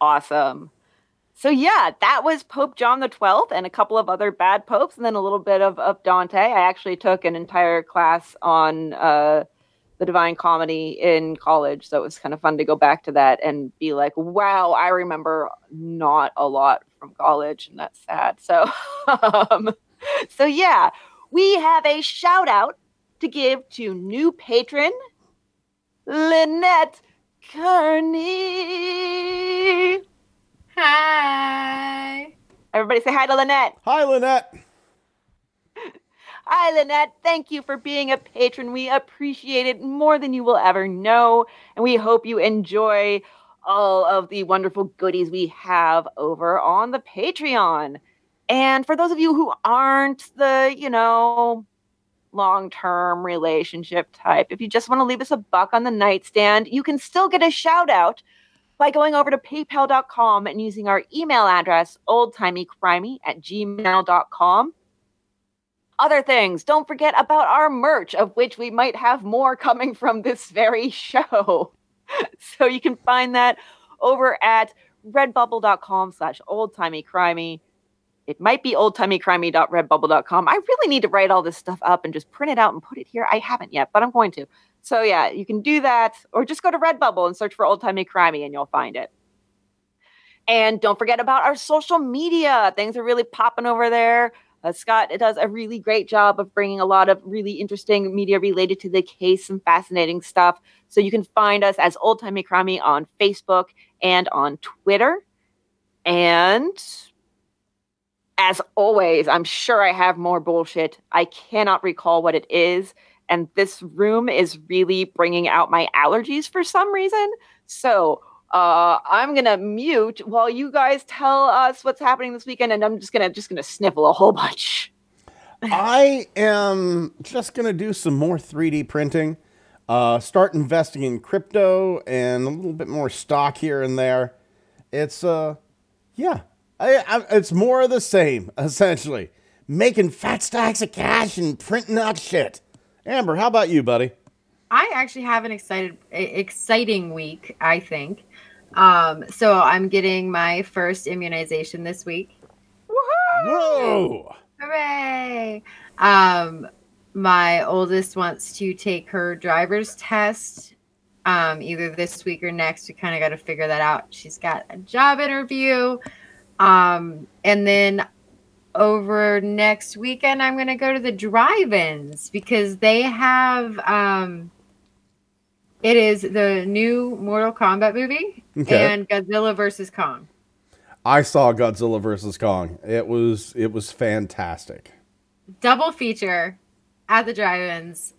Awesome. So, yeah, that was Pope John the Twelfth and a couple of other bad popes, and then a little bit of, of Dante. I actually took an entire class on uh, the Divine Comedy in college, so it was kind of fun to go back to that and be like, wow, I remember not a lot from college, and that's sad. So, um, so yeah, we have a shout out to give to new patron Lynette Kearney. Hi. Everybody say hi to Lynette. Hi, Lynette. Hi, Lynette. Thank you for being a patron. We appreciate it more than you will ever know. And we hope you enjoy all of the wonderful goodies we have over on the Patreon. And for those of you who aren't the, you know, long term relationship type, if you just want to leave us a buck on the nightstand, you can still get a shout out by going over to paypal.com and using our email address, oldtimeycrimey at gmail.com other things. Don't forget about our merch, of which we might have more coming from this very show. so you can find that over at redbubble.com slash oldtimeycrimey. It might be oldtimeycrimey.redbubble.com. I really need to write all this stuff up and just print it out and put it here. I haven't yet, but I'm going to. So yeah, you can do that, or just go to Redbubble and search for Old Timey Crimey and you'll find it. And don't forget about our social media. Things are really popping over there. Uh, Scott does a really great job of bringing a lot of really interesting media related to the case, some fascinating stuff. So you can find us as Old Timey Crimey on Facebook and on Twitter. And as always, I'm sure I have more bullshit. I cannot recall what it is. And this room is really bringing out my allergies for some reason. So uh, I'm gonna mute while you guys tell us what's happening this weekend, and I'm just gonna just gonna sniffle a whole bunch. I am just going to do some more 3D printing, uh, start investing in crypto and a little bit more stock here and there. It's, uh, yeah, I, I, it's more of the same, essentially. Making fat stacks of cash and printing out shit. Amber, how about you, buddy? I actually have an excited, exciting week. I think. Um, so I'm getting my first immunization this week. Whoa! Hooray! Um, my oldest wants to take her driver's test um, either this week or next. We kind of got to figure that out. She's got a job interview. Um, and then over next weekend, I'm going to go to the drive ins because they have. Um, it is the new Mortal Kombat movie Okay. and Godzilla versus Kong. I saw Godzilla versus Kong. It was it was fantastic. Double feature at the drive-ins.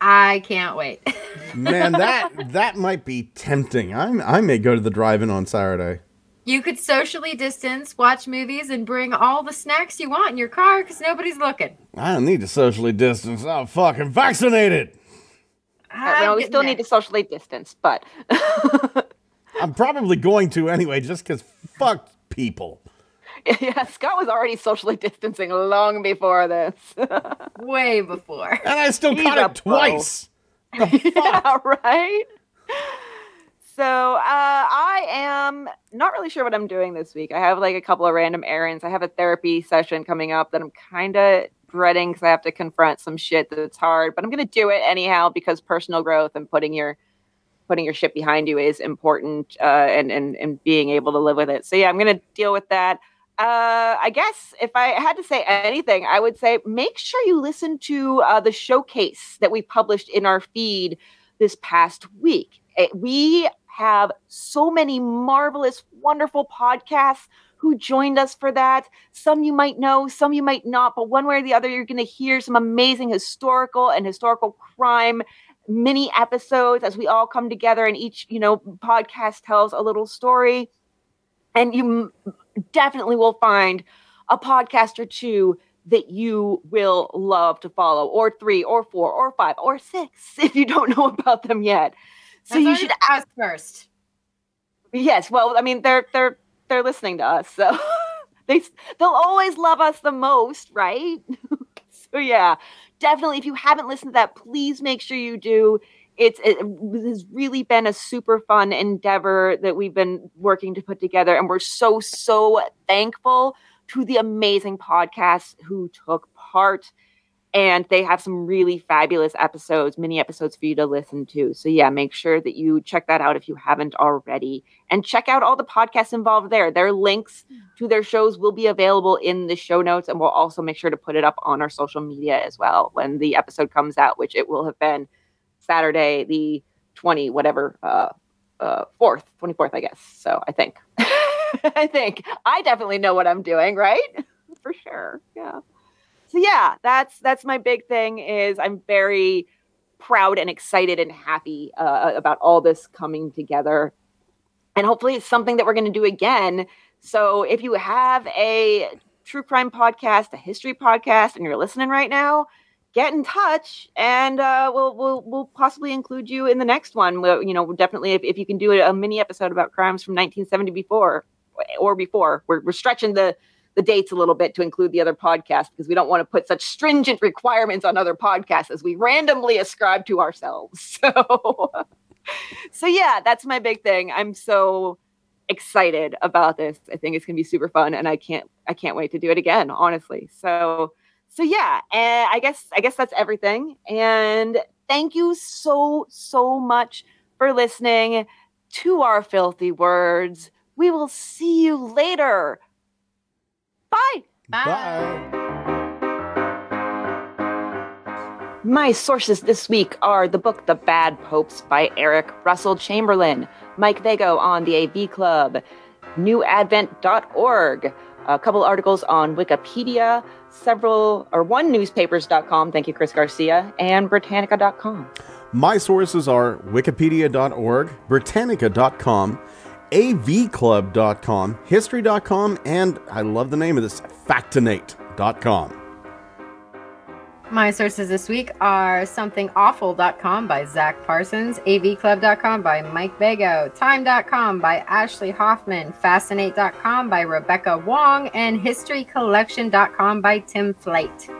I can't wait. Man, that that might be tempting. I I may go to the drive-in on Saturday. You could socially distance, watch movies, and bring all the snacks you want in your car because nobody's looking. I don't need to socially distance. I'm fucking vaccinated. Uh, well, we still need to socially distance, but I'm probably going to anyway, just because fuck people. yeah, Scott was already socially distancing long before this. way before. And I still He's caught a it twice. yeah, right. So uh, I am not really sure what I'm doing this week. I have like a couple of random errands. I have a therapy session coming up that I'm kind of dreading because I have to confront some shit that's hard. But I'm going to do it anyhow because personal growth and putting your putting your shit behind you is important, uh, and and and being able to live with it. So yeah, I'm going to deal with that. Uh, I guess if I had to say anything, I would say make sure you listen to uh, the showcase that we published in our feed this past week. It, we have so many marvelous, wonderful podcasts who joined us for that. Some you might know, some you might not, but one way or the other, you're going to hear some amazing historical and historical crime mini episodes as we all come together and each, you know, podcast tells a little story. And you definitely will find a podcast or two that you will love to follow, or three, or four, or five, or six if you don't know about them yet. So That's you should ask first. Yes, well, I mean, they're they're they're listening to us, so they they'll always love us the most, right? so yeah, definitely. If you haven't listened to that, please make sure you do. It's it has really been a super fun endeavor that we've been working to put together, and we're so so thankful to the amazing podcasts who took part and they have some really fabulous episodes, mini episodes for you to listen to. So yeah, make sure that you check that out if you haven't already, and check out all the podcasts involved there. Their links to their shows will be available in the show notes, and we'll also make sure to put it up on our social media as well when the episode comes out, which it will have been Saturday the twenty whatever uh uh fourth, twenty fourth, I guess. So I think, I think I definitely know what I'm doing, right? For sure, yeah so yeah that's that's my big thing is i'm very proud and excited and happy uh, about all this coming together. And hopefully it's something that we're going to do again. So if you have a true crime podcast a history podcast and you're listening right now get in touch and uh, we'll, we'll we'll possibly include you in the next one. We'll, you know definitely if, if you can do a mini episode about crimes from 1970 before or before we're, we're stretching the the dates a little bit to include the other podcasts because we don't want to put such stringent requirements on other podcasts as we randomly ascribe to ourselves. So, so yeah, that's my big thing. I'm so excited about this. I think it's gonna be super fun, and I can't I can't wait to do it again. Honestly, so so yeah, and I guess I guess that's everything. And thank you so so much for listening to our filthy words. We will see you later. Bye. Bye. My sources this week are the book The Bad Popes by Eric Russell Chamberlin, Mike Vago on the AV Club, newadvent.org, a couple articles on Wikipedia, several or one newspapers.com, thank you Chris Garcia, and britannica.com. My sources are wikipedia.org, britannica.com, avclub.com, history.com, and I love the name of this, factinate.com. My sources this week are somethingawful.com by Zack Parsons, avclub.com by Mike Vago, time.com by Ashley Hoffman, factinate.com by Rebecca Wong, and historycollection.com by Tim Flate.